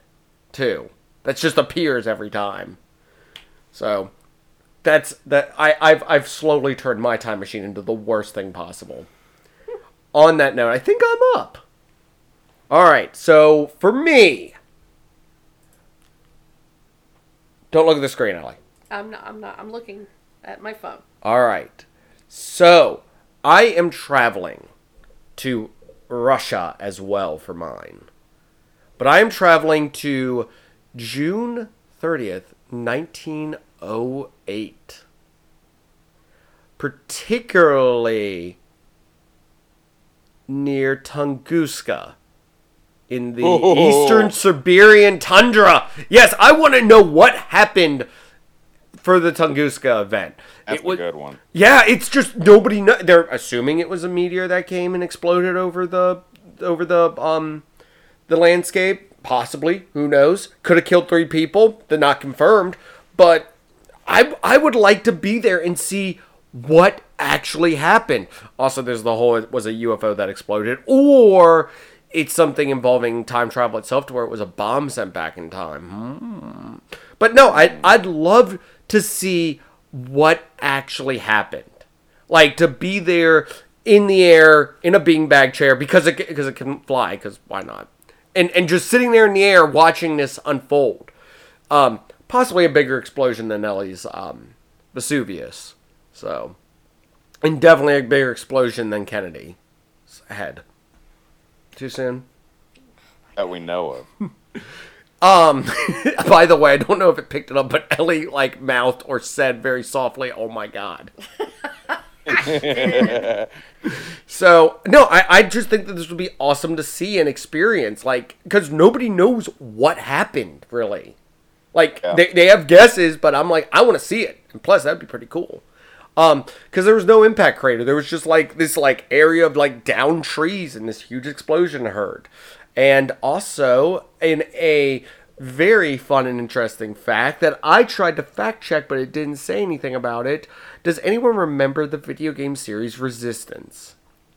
too. That just appears every time. So that's that. I, I've I've slowly turned my time machine into the worst thing possible. On that note, I think I'm up. All right, so for me, don't look at the screen, Ellie. I'm not. I'm not. I'm looking at my phone. All right. So, I am traveling to Russia as well for mine. But I am traveling to June 30th, 1908. Particularly near Tunguska in the Oh. eastern Siberian tundra. Yes, I want to know what happened for the Tunguska event. That's It was- a good one. yeah, it's just nobody. Know, they're assuming it was a meteor that came and exploded over the over the um the landscape. Possibly, who knows? Could have killed three people. They're not confirmed, but I I would like to be there and see what actually happened. Also, there's the whole it was a UFO that exploded, or it's something involving time travel itself, to where it was a bomb sent back in time. Hmm. But no, I I'd love to see what actually happened. Like to be there in the air in a beanbag chair because it because it can fly. Because why not? And and just sitting there in the air watching this unfold. Um, possibly a bigger explosion than Ellie's um, Vesuvius. So, and definitely a bigger explosion than Kennedy's head. Too soon. That we know of. Um, by the way, I don't know if it picked it up, but Ellie like mouthed or said very softly, "Oh my god." so no, I, I just think that this would be awesome to see and experience, like because nobody knows what happened really. Like Yeah. they, they have guesses, but I'm like I want to see it, and plus that'd be pretty cool. Um, because there was no impact crater. There was just like this like area of like down trees and this huge explosion heard. And also in a very fun and interesting fact that I tried to fact check but it didn't say anything about it. Does anyone remember the video game series Resistance?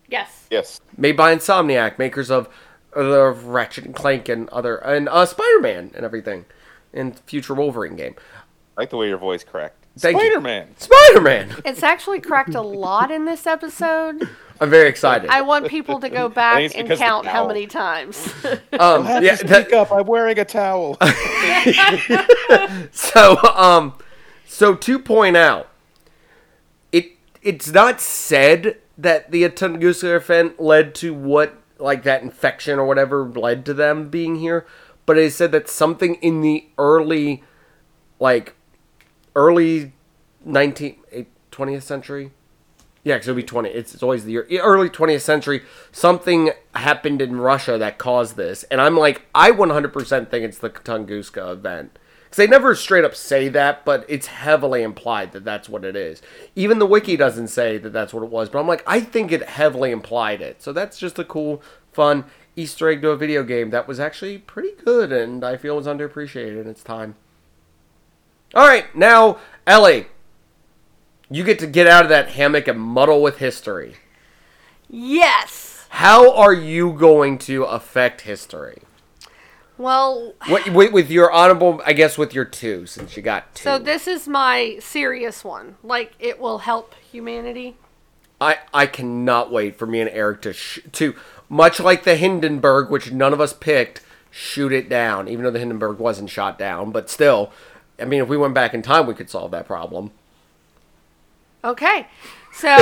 Yes. Yes. Made by Insomniac, makers of the Ratchet and Clank and other and uh, Spider-Man and everything. And future Wolverine game. I like the way your voice cracked. Thank. Spider Man. Spider-Man. It's actually cracked a lot in this episode. I'm very excited. I want people to go back and because of the count how many times. um, yeah, that- up. I'm wearing a towel. So, um, so to point out, it it's not said that the Tunguska event led to what like that infection or whatever led to them being here, but it said that something in the early, like, early 19th, 20th century. Yeah, because it'll be 20. It's, it's always the year, early 20th century. Something happened in Russia that caused this. And I'm like, I 100% think it's the Tunguska event. Because they never straight up say that, but it's heavily implied that that's what it is. Even the wiki doesn't say that that's what it was, but I'm like, I think it heavily implied it. So that's just a cool, fun Easter egg to a video game that was actually pretty good, and I feel was underappreciated in its time. All right, now Ellie, you get to get out of that hammock and muddle with history. Yes. How are you going to affect history? Well, What, with, with your honorable, I guess, with your two, since you got two. so this is my serious one. Like it will help humanity. I, I cannot wait for me and Eric to sh- to much like the Hindenburg, which none of us picked, shoot it down. Even though the Hindenburg wasn't shot down, but still, I mean, if we went back in time, we could solve that problem. Okay. So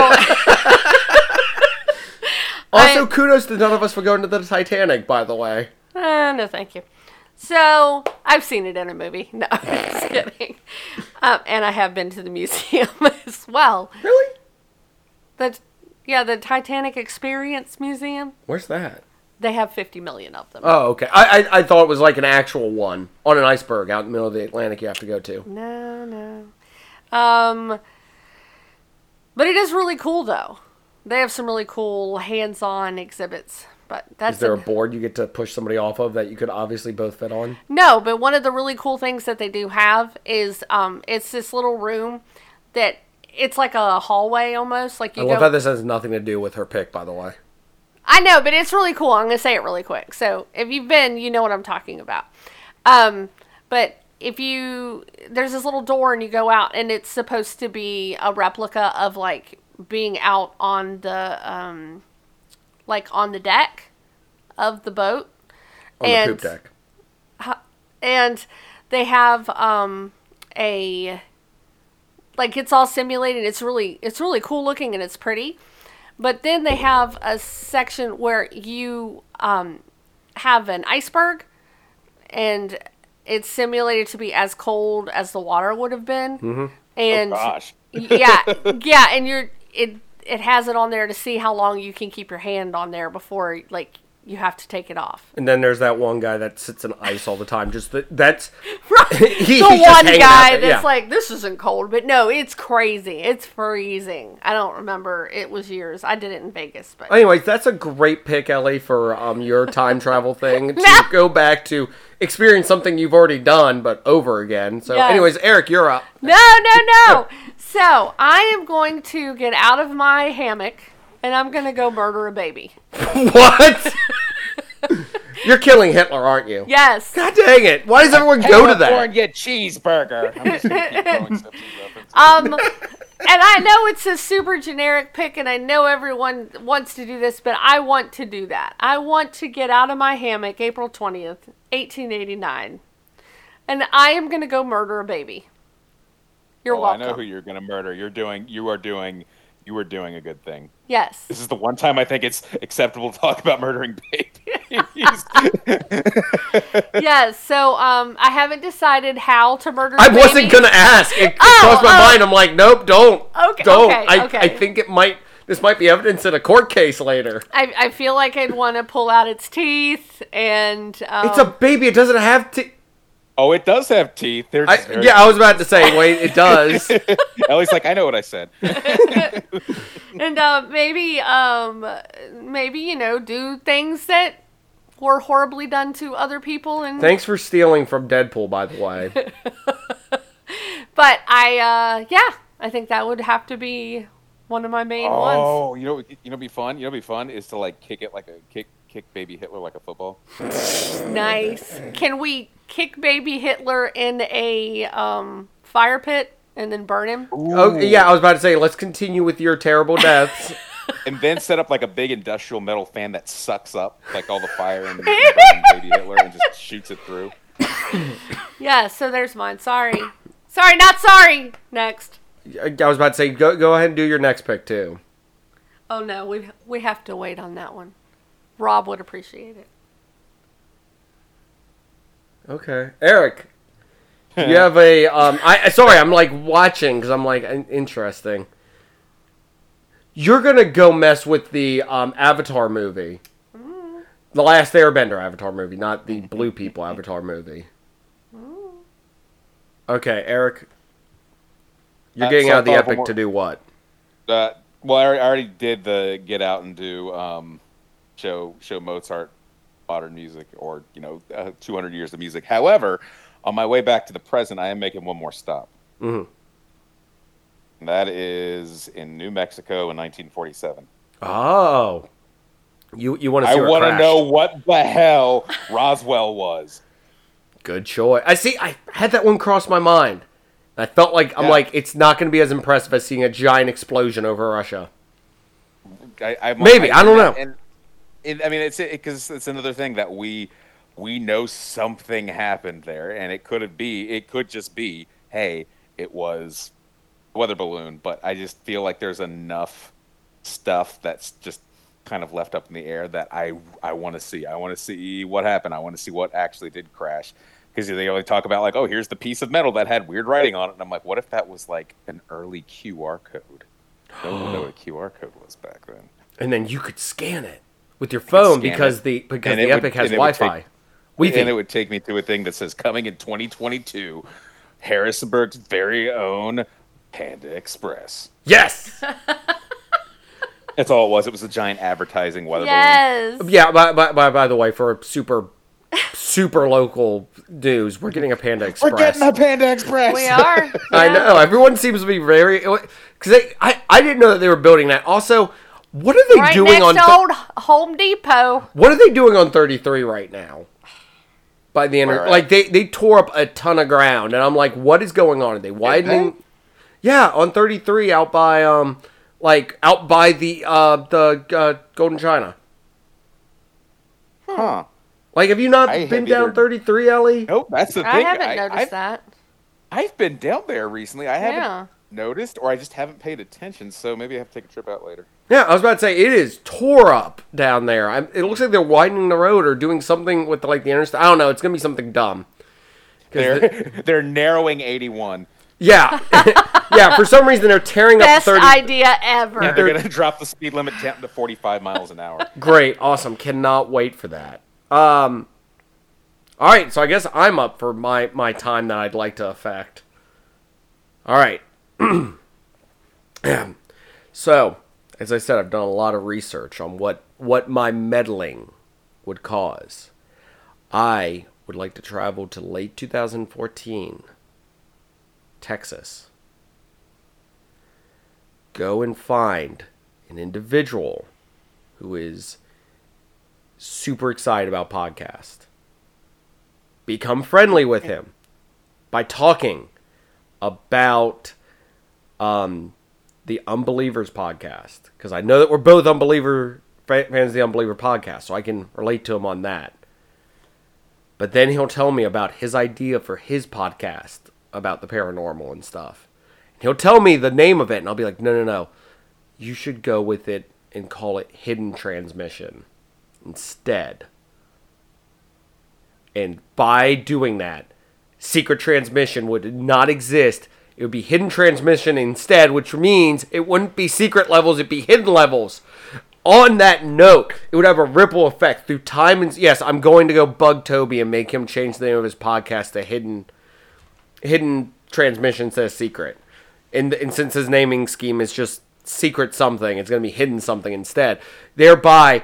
Also, I- kudos to none of us for going to the Titanic. By the way, Uh, no, thank you. So I've seen it in a movie. No, I'm just kidding. Um, and I have been to the museum as well. really? The yeah, the Titanic Experience Museum. Where's that? They have 50 million of them. Oh, okay. I, I I thought it was like an actual one on an iceberg out in the middle of the Atlantic. You have to go to. No, no. Um, but it is really cool though. They have some really cool hands-on exhibits. But that's Is there a an- board you get to push somebody off of that you could obviously both fit on? No, but one of the really cool things that they do have is um, it's this little room that it's like a hallway almost. Like you I go. love how this has nothing to do with her pick, by the way. I know, but it's really cool. I'm gonna say it really quick. So if you've been, you know what I'm talking about. Um, but if you there's this little door and you go out and it's supposed to be a replica of like being out on the um, like on the deck of the boat. On And- the poop deck. and they have um a like it's all simulated it's really it's really cool looking and it's pretty but then they have a section where you um have an iceberg and it's simulated to be as cold as the water would have been Mm-hmm. and Oh, gosh. yeah yeah and you're it it has it on there to see how long you can keep your hand on there before like you have to take it off And then there's that one guy that sits in ice all the time. Just that, that's he- the one guy that's yeah. like, this isn't cold, but no, it's crazy. It's freezing. I don't remember. It was years. I did it in Vegas, but Anyways, that's a great pick, Ellie, for um your time travel thing to No. go back to experience something you've already done, but over again. So, Yes. anyways, Eric, you're up. no, no, no. so I am going to get out of my hammock and I'm going to go murder a baby. what? you're killing Hitler, aren't you? Yes. God dang it! Why does everyone go to that? California cheeseburger. I'm just gonna keep going Simpsons references. Um, and I know it's a super generic pick, and I know everyone wants to do this, but I want to do that. I want to get out of my hammock April 20th, 1889, and I am going to go murder a baby. You're oh, I welcome. know who you're gonna murder. You're doing. You are doing. You are doing a good thing. yes. This is the one time I think it's acceptable to talk about murdering babies. yes. So um, I haven't decided how to murder. I a wasn't baby. gonna ask. It, it Oh, crossed my oh. mind. I'm like, nope, don't. Okay, don't. okay, I, okay. I think it might. This might be evidence in a court case later. I, I feel like I'd want to pull out its teeth and. Um, It's a baby. It doesn't have to. Oh, it does have teeth. They're I, just very- yeah, I was about to say. Wait, it does. Ellie's like, I know what I said. and uh, maybe um maybe you know do things that were horribly done to other people and Thanks for stealing from Deadpool, by the way. but i uh yeah i think that would have to be one of my main ones Oh, you know, you know, be fun. You know, be fun is to like kick it like a kick, kick baby Hitler like a football. nice can we kick baby hitler in a um fire pit and then burn him oh, yeah, I was about to say. Let's continue with your terrible deaths. and then set up like a big industrial metal fan that sucks up like all the fire and baby Hitler and just shoots it through. yeah so there's mine sorry sorry not sorry next I I was about to say. Go, go ahead and do your next pick too. oh no we we have to wait on that one rob would appreciate it Okay, Eric. You have a um. I sorry, I'm like watching because I'm like interesting. You're gonna go mess with the um Avatar movie, the Last Airbender Avatar movie, not the Blue People Avatar movie. Okay, Eric. You're Uh, getting so out of the thought of one epic more- to do what? Uh, well, I already- I already did the get out and do um, show show Mozart modern music or you know uh, 200 years of music. However, on my way back to the present, I am making one more stop. Mhm. And that is in New Mexico in 1947. Oh. You you want to I see where it want to know what the hell Roswell was. Good choice. I see. I had that one cross my mind. I felt like I'm like it's not going to be as impressive as seeing a giant explosion over Russia. I, I Maybe, I don't know. And, and I mean, it's because it's another thing that we we know something happened there, and it could be it could just be hey, it was weather balloon, but I just feel like there's enough stuff that's just kind of left up in the air that I I want to see. I want to see what happened. I want to see what actually did crash. Because they only talk about like, oh, here's the piece of metal that had weird writing on it, and I'm like, what if that was like an early QR code? No one know what a QR code was back then. And then you could scan it with your phone because it, the because and the it would- Epoch has and it would Wi-Fi. take- we and think it would take me to a thing that says coming in 2022, Harrisburg's very own Panda Express. yes. That's all it was. It was a giant advertising weather Yes. yeah. By, by, by, by the way, for super super local news, we're getting a Panda Express. We're getting a Panda Express. We are. I know everyone seems to be very because I I didn't know that they were building that. Also, what are they Right doing next on th- old Home Depot. what are they doing on 33 right now? By the inter- Where at? like they they tore up a ton of ground, and I'm like, what is going on? Are they widening? Yeah, on 33 out by um like out by the uh the uh, Golden China. Huh. Like, have you not I been down either- 33, Ellie? Nope. That's the thing. I haven't I, noticed I've, that. I've been down there recently. I haven't Yeah. Noticed, or I just haven't paid attention. So maybe I have to take a trip out later. Yeah, I was about to say it is tore up down there. I, it looks like they're widening the road or doing something with like the interstate. I don't know. It's gonna be something dumb. 'Cause They're the- they're narrowing 81. yeah, yeah. For some reason, they're tearing up Best 30. idea ever. Yeah, they're gonna drop the speed limit down to 45 miles an hour. Great, awesome. Cannot wait for that. Um, all right, so I guess I'm up for my my time that I'd like to affect. All right. so, as I said, I've done a lot of research on what what my meddling would cause. I would like to travel to late 2014, Texas. Go and find an individual who is super excited about podcast. Become friendly with him by talking about um, the Unbelievers podcast because I know that we're both Unbeliever fans of the Unbeliever podcast, so I can relate to him on that. But then he'll tell me about his idea for his podcast about the paranormal and stuff. He'll tell me the name of it, and I'll be like, no, no, no. You should go with it and call it Hidden Transmission instead. And by doing that, Secret Transmission would not exist. It would be Hidden Transmission instead, which means it wouldn't be secret levels, it'd be hidden levels. On that note, it would have a ripple effect through time and yes, I'm going to go bug Toby and make him change the name of his podcast to Hidden Hidden Transmission says secret. And, and since his naming scheme is just secret something, it's going to be hidden something instead. Thereby,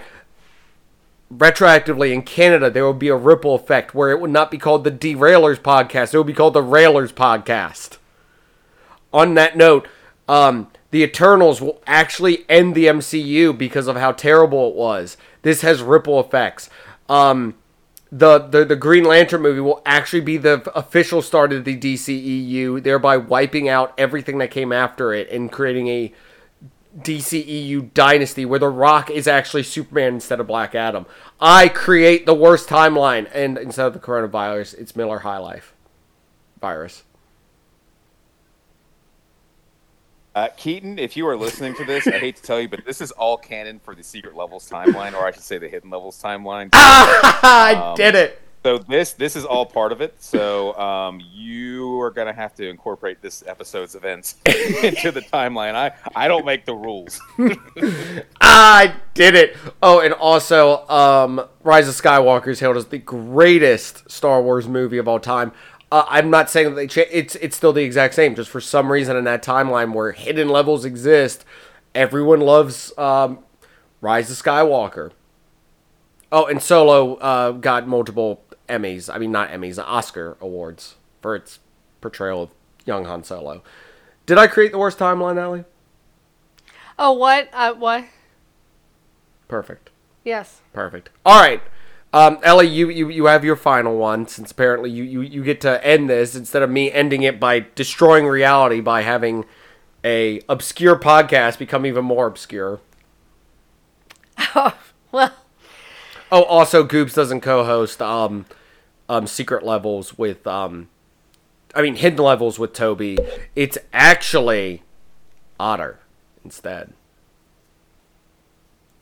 retroactively in Canada, there would be a ripple effect where it would not be called the Derailers Podcast, it would be called the Railers Podcast. On that note, um, the Eternals will actually end the MCU because of how terrible it was. This has ripple effects. Um, the, the the Green Lantern movie will actually be the official start of the DCEU, thereby wiping out everything that came after it and creating a DCEU dynasty where The Rock is actually Superman instead of Black Adam. I create the worst timeline, and instead of the coronavirus, it's Miller High Life virus. Uh, Keaton, if you are listening to this, I hate to tell you, but this is all canon for the secret levels timeline, or I should say the hidden levels timeline. I Um, did it. So this this is all part of it. So um, you are gonna have to incorporate this episode's events into the timeline. I I don't make the rules. I did it. Oh, and also, um, Rise of Skywalker is hailed as the greatest Star Wars movie of all time. Uh, I'm not saying that they cha- it's it's still the exact same. Just for some reason in that timeline where hidden levels exist, everyone loves um, Rise of Skywalker. Oh, and Solo uh, got multiple Emmys. I mean, not Emmys, Oscar awards for its portrayal of young Han Solo. Did I create the worst timeline, Ellie? Oh, what? Uh, what? Perfect. Yes. Perfect. All right. Um, Ellie, you, you, you have your final one since apparently you, you, you get to end this instead of me ending it by destroying reality by having a obscure podcast become even more obscure. Oh Well, Oh, also, Goops doesn't co-host um, um, secret levels with um, I mean hidden levels with Toby. It's actually Otter instead.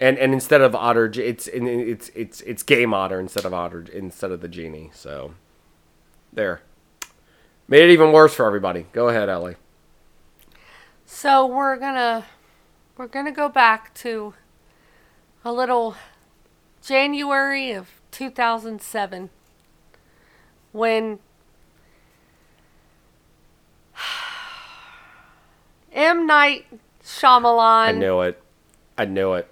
And and instead of Otter, it's it's it's it's Game Otter instead of Otter instead of the genie. So there, made it even worse for everybody. Go ahead, Ellie. so we're gonna we're gonna go back to a little January of 2007 when M Night Shyamalan I knew it. I knew it.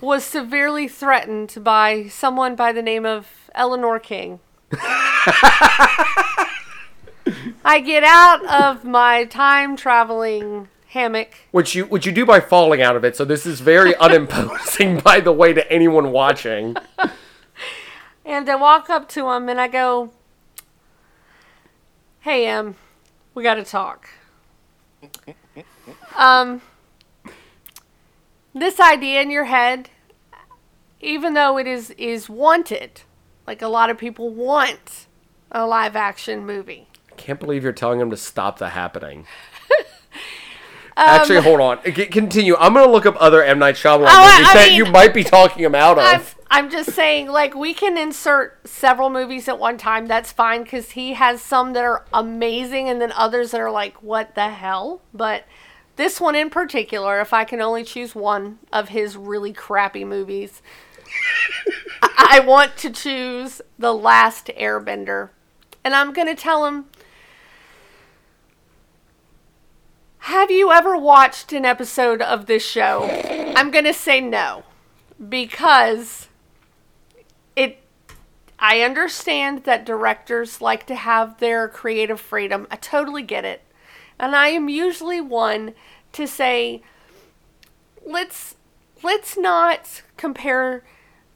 Was severely threatened by someone by the name of Eleanor King. I get out of my time traveling hammock. Which you which you do by falling out of it. So this is very unimposing, by the way, to anyone watching. And I walk up to him and I go, Hey, Em, we got to talk. um, this idea in your head, even though it is, is wanted, like a lot of people want a live action movie. Can't believe you're telling him to stop the happening. Actually, hold on. C- continue. I'm gonna look up other M Night Shyamalan Um, Oh, I- movies I that mean- you might be talking him out I'm, of. I'm just saying, like, we can insert several movies at one time. That's fine because he has some that are amazing and then others that are like, what the hell? But this one in particular, if I can only choose one of his really crappy movies, I want to choose The Last Airbender. And I'm going to tell him Have you ever watched an episode of this show? I'm going to say no because it I understand that directors like to have their creative freedom. I totally get it. And I am usually one to say let's let's not compare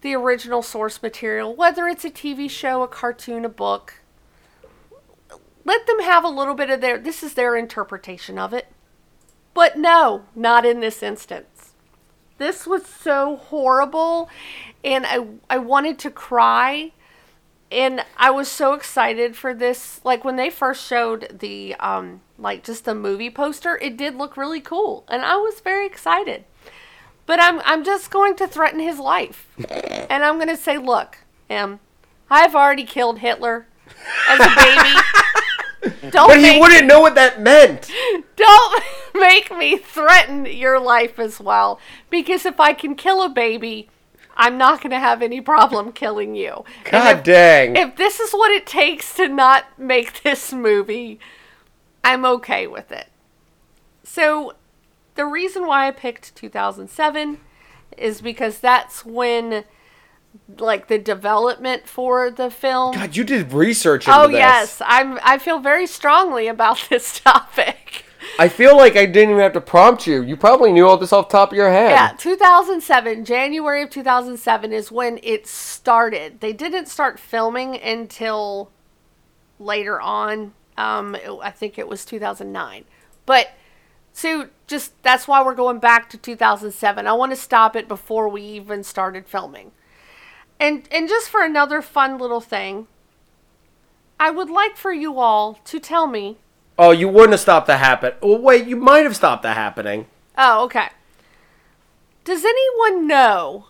the original source material, whether it's a TV show, a cartoon, a book. Let them have a little bit of their this is their interpretation of it. But no, not in this instance this was so horrible and I I wanted to cry and I was so excited for this like when they first showed the um like just the movie poster it did look really cool and I was very excited but I'm I'm just going to threaten his life and I'm going to say look em I've already killed Hitler as a baby don't But he wouldn't know what that meant. don't make me threaten your life as well. Because if I can kill a baby, I'm not going to have any problem killing you. God if, dang. if this is what it takes to not make this movie, I'm okay with it. So, the reason why I picked 2007 is because that's when, like, the development for the film. God, you did research Oh this. yes, I'm. I feel very strongly about this topic. I feel like I didn't even have to prompt you. You probably knew all this off the top of your head. Yeah, 2007, January of 2007 is when it started. They didn't start filming until later on. Um, it- I think it was 2009. But so just that's why we're going back to 2007. I want to stop it before we even started filming. And and just for another fun little thing, I would like for you all to tell me. Oh, you wouldn't have stopped the happen. Well, wait, you might have stopped the happening. Oh, okay. Does anyone know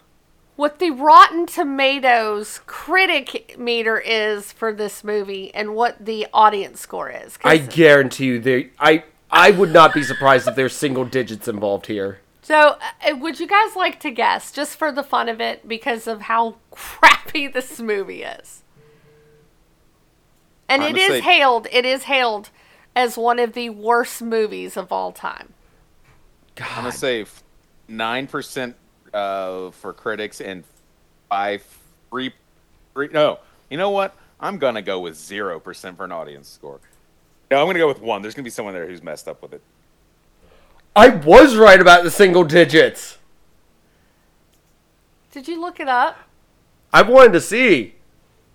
what the Rotten Tomatoes critic meter is for this movie and what the audience score is? I guarantee you, there. I I would not be surprised if there's single digits involved here. so, uh, would you guys like to guess, just for the fun of it, because of how crappy this movie is? And I'm it say- hailed. It is hailed as one of the worst movies of all time. I'm gonna say nine percent uh, for critics and five three three. No, you know what? I'm gonna go with zero percent for an audience score. No, I'm gonna go with one. There's gonna be someone there who's messed up with it. I was right about the single digits. Did you look it up? I wanted to see.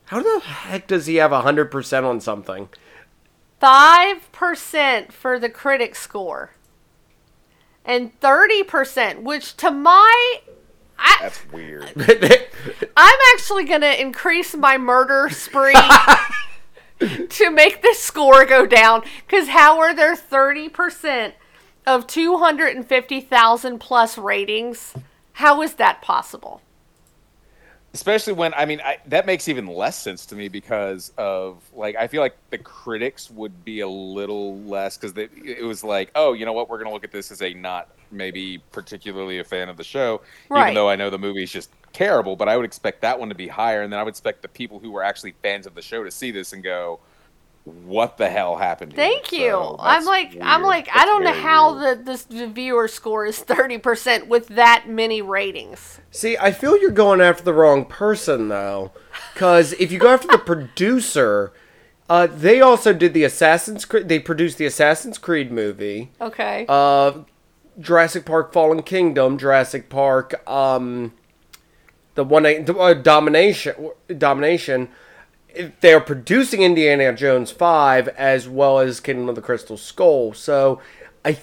How the heck does he have 100% on something? Five percent for the critic score, and thirty percent, which to my, I, That's weird. I'm actually gonna increase my murder spree to make this score go down. Because how are there thirty percent of two hundred and fifty thousand plus ratings? How is that possible? Especially when I mean I, that makes even less sense to me because of like I feel like the critics would be a little less because it was like oh you know what we're gonna look at this as a not maybe particularly a fan of the show Right. even though I know the movie is just terrible but I would expect that one to be higher and then I would expect the people who were actually fans of the show to see this and go what the hell happened here? Thank you. So I'm that's like I'm weird. like I don't know how weird. the this the viewer score is thirty percent with that many ratings. See, I feel you're going after the wrong person, though. Because if you go after the producer, uh, they also did the Assassin's Creed. They produced the Assassin's Creed movie, Okay. uh, Jurassic Park: Fallen Kingdom, Jurassic Park, um, the one uh, Domination, Domination. They're producing Indiana Jones Five as well as Kingdom of the Crystal Skull. So, I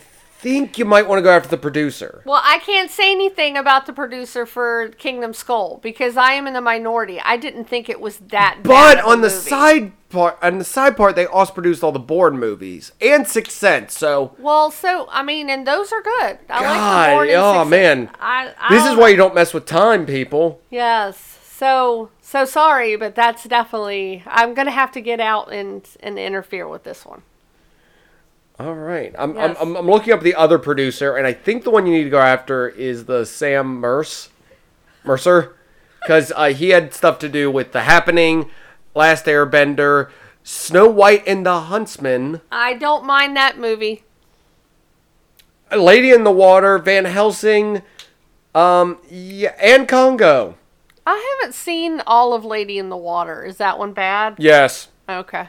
think you might want to go after the producer. Well, I can't say anything about the producer for Kingdom Skull because I am in the minority. I didn't think it was that bad. But on the movie. side part, on the side part, they also produced all the Bourne movies and Sixth Sense. So Well, so I mean, and those are good. I God, like the Bourne and oh Six- man, I, I this is why you don't mess with time, people. Yes. So so sorry, but that's definitely I'm gonna have to get out and and interfere with this one. All right, I'm, Yes. I'm, I'm I'm looking up the other producer, and I think the one you need to go after is the Sam Merce, Mercer, because uh, he had stuff to do with The Happening, Last Airbender, Snow White and the Huntsman, I don't mind that movie. Lady in the Water, Van Helsing, um, yeah, and Congo. I haven't seen all of Lady in the Water. Is that one bad? Yes. Okay.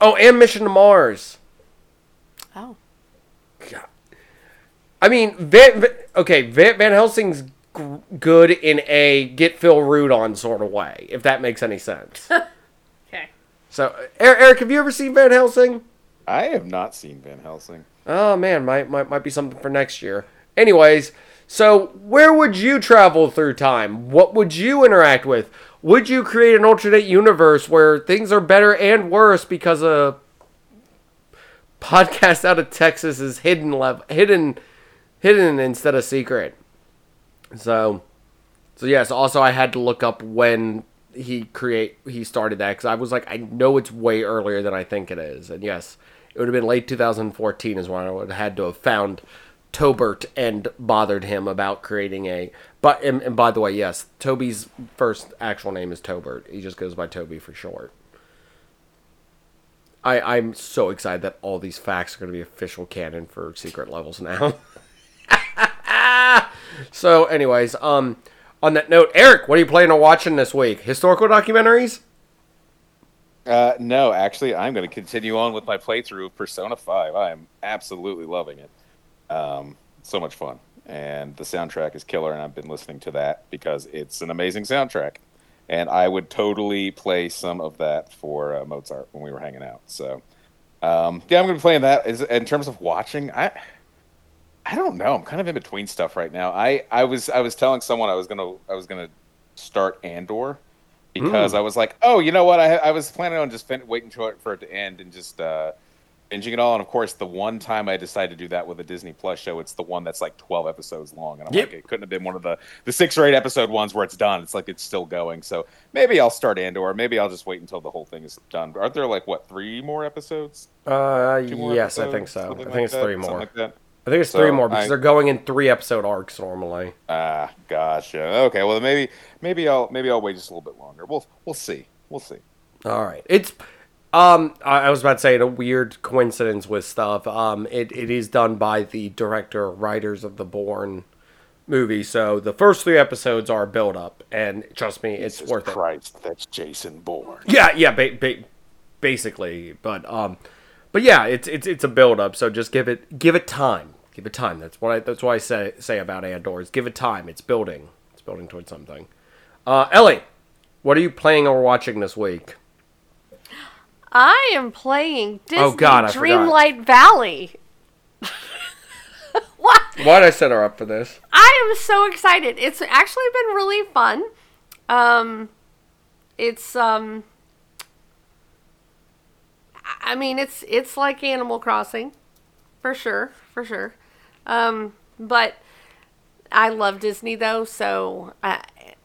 Oh, and Mission to Mars. Oh. God. I mean, Van, Van- okay, Van, Van Helsing's g- good in a get Phil Root on sort of way, if that makes any sense. Okay. so, Er- Eric, have you ever seen Van Helsing? I have not seen Van Helsing. Oh man, might might might be something for next year. Anyways, so where would you travel through time? What would you interact with? Would you create an alternate universe where things are better and worse because a podcast out of Texas is hidden level hidden hidden instead of secret? So so yes, also I had to look up when he create he started that cuz I was like I know it's way earlier than I think it is. And yes, it would have been late 2014 is when I would have had to have found Tobert and bothered him about creating a but and, and by the way, yes, Toby's first actual name is Tobert. He just goes by Toby for short. I, I'm so excited that all these facts are going to be official canon for secret levels now. so, anyways, um, on that note, Eric, what are you planning on watching this week? Historical documentaries? Uh, no, actually, I'm going to continue on with my playthrough of Persona 5. I am absolutely loving it. Um, so much fun. And the soundtrack is killer, and I've been listening to that because it's an amazing soundtrack. And I would totally play some of that for uh, Mozart when we were hanging out. So, um, yeah, I'm going to be playing that. Is in terms of watching, I, I don't know. I'm kind of in between stuff right now. I, I was I was telling someone I was gonna I was gonna start Andor because I was like, oh, you know what? I I was planning on just fin- waiting for it, for it to end and just uh, binging it all. And of course, the one time I decided to do that with a Disney Plus show, it's the one that's like 12 episodes long, and I'm Yep. like, it couldn't have been one of the the six or eight episode ones where it's done. It's like it's still going. So maybe I'll start Andor. Maybe I'll just wait until the whole thing is done. Aren't there like what three more episodes? Uh, more yes, I think so. I think like it's that? three Something more. like. I think it's So, three more because I- they're going in three episode arcs normally. Ah, gotcha. Okay, well maybe maybe I'll maybe I'll wait just a little bit longer. We'll we'll see. We'll see. All right, it's Um, I I was about to say a weird coincidence with stuff. Um, it, it is done by the director writers of the Bourne movie. So the first three episodes are build up, and trust me, it's Jesus worth it. Christ, that's Jason Bourne. Yeah, yeah, ba- ba- basically. But um, but yeah, it's it's it's a build up. So just give it give it time. Give it time. That's what I that's what I say say about Andor. Is give it time. It's building. It's building towards something. Uh, Ellie, what are you playing or watching this week? I am playing Disney Oh, God, I forgot. Dreamlight Valley. what? Why did I set her up for this? I am so excited. It's actually been really fun. Um, it's um, I mean, it's it's like Animal Crossing, for sure, for sure. Um, but I love Disney though, so uh,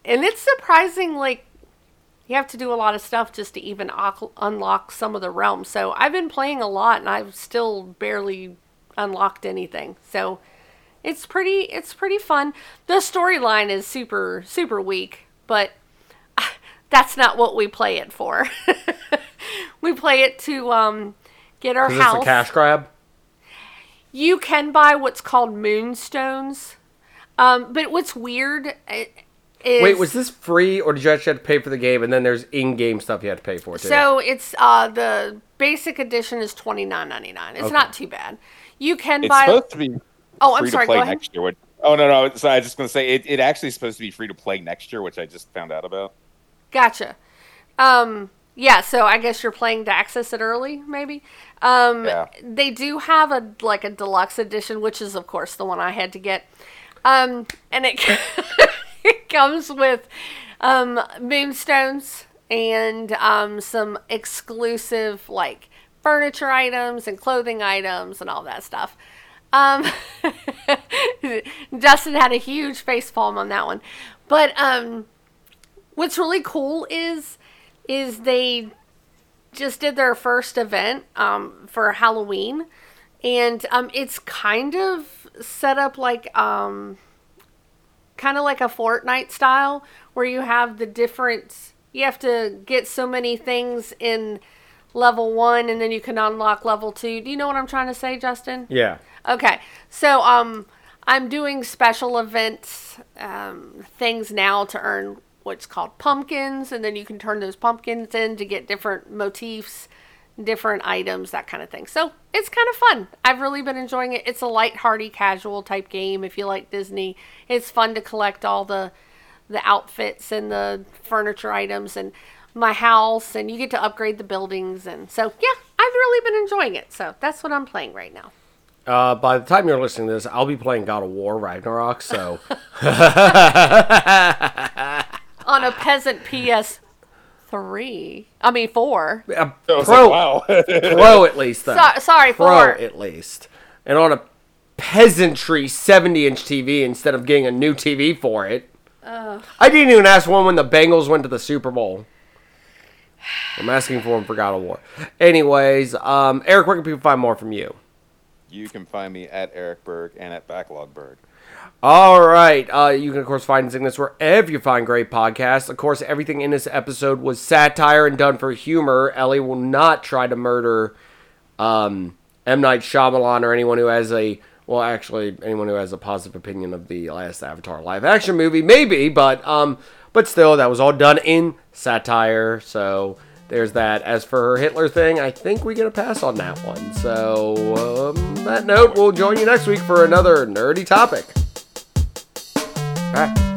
and it's surprising. Like you have to do a lot of stuff just to even oc- unlock some of the realms. So I've been playing a lot, and I've still barely unlocked anything. So it's pretty it's pretty fun. The storyline is super super weak, but that's not what we play it for. we play it to um, get our Is this house. a cash grab? You can buy what's called moonstones. Um, but what's weird is Wait, was this free, or did you actually have to pay for the game, and then there's in-game stuff you had to pay for too? so it's uh the basic edition is twenty nine ninety nine. It's Okay. not too bad. You can It's buy. supposed to be Oh, I'm sorry, to play go ahead. next year. Oh no, no. So I was just going to say it, it actually is supposed to be free to play next year, which I just found out about. Gotcha. Um, yeah, so I guess you're playing to access it early, maybe. Um, Yeah. They do have a like a deluxe edition, which is of course the one I had to get. Um, and it it comes with um, moonstones and um, some exclusive like furniture items and clothing items and all that stuff. Um, Justin had a huge face palm on that one, but um, what's really cool is is they just did their first event um, for Halloween, and um, it's kind of set up like um, kind of like a Fortnite style, where you have the different. You have to get so many things in level one, and then you can unlock level two. Do you know what I'm trying to say, Justin? yeah. Okay, so um, I'm doing special events um, things now to earn what's called pumpkins, and then you can turn those pumpkins in to get different motifs, different items, that kind of thing. So it's kind of fun. I've really been enjoying it. It's a light-hearty, casual type game. If you like Disney, it's fun to collect all the the outfits and the furniture items and my house, and you get to upgrade the buildings, and so yeah, I've really been enjoying it. So that's what I'm playing right now. Uh, by the time you're listening to this, I'll be playing God of War Ragnarok. So on a peasant PS3. I mean, four. uh, I pro, like, wow. pro at least though. So, sorry, pro four. at least, and on a peasantry 70 inch TV instead of getting a new TV for it. I didn't even ask one when the Bengals went to the Super Bowl. I'm asking for him for God of War. Anyways, um, Eric, where can people find more from you? you can find me at Eric Berg and at Backlog Berg. All right. Uh, you can, of course, find Cygnus wherever you find great podcasts. Of course, everything in this episode was satire and done for humor. Ellie will not try to murder um, M. Night Shyamalan or anyone who has a, well, actually, anyone who has a positive opinion of the last Avatar live action movie. Maybe, but, um, but still, that was all done in satire. So there's that. As for her Hitler thing, I think we get a pass on that one. So, um, that note, we'll join you next week for another nerdy topic. 哎。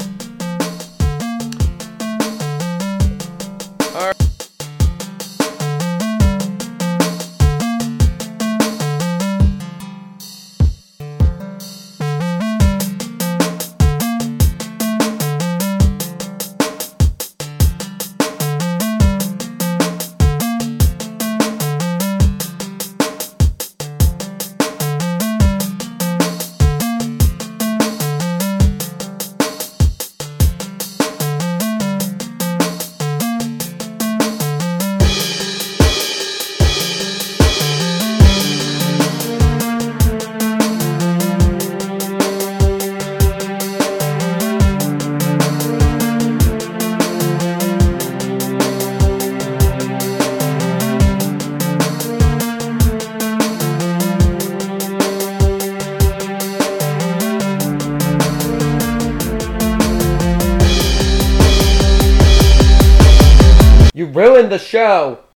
Show.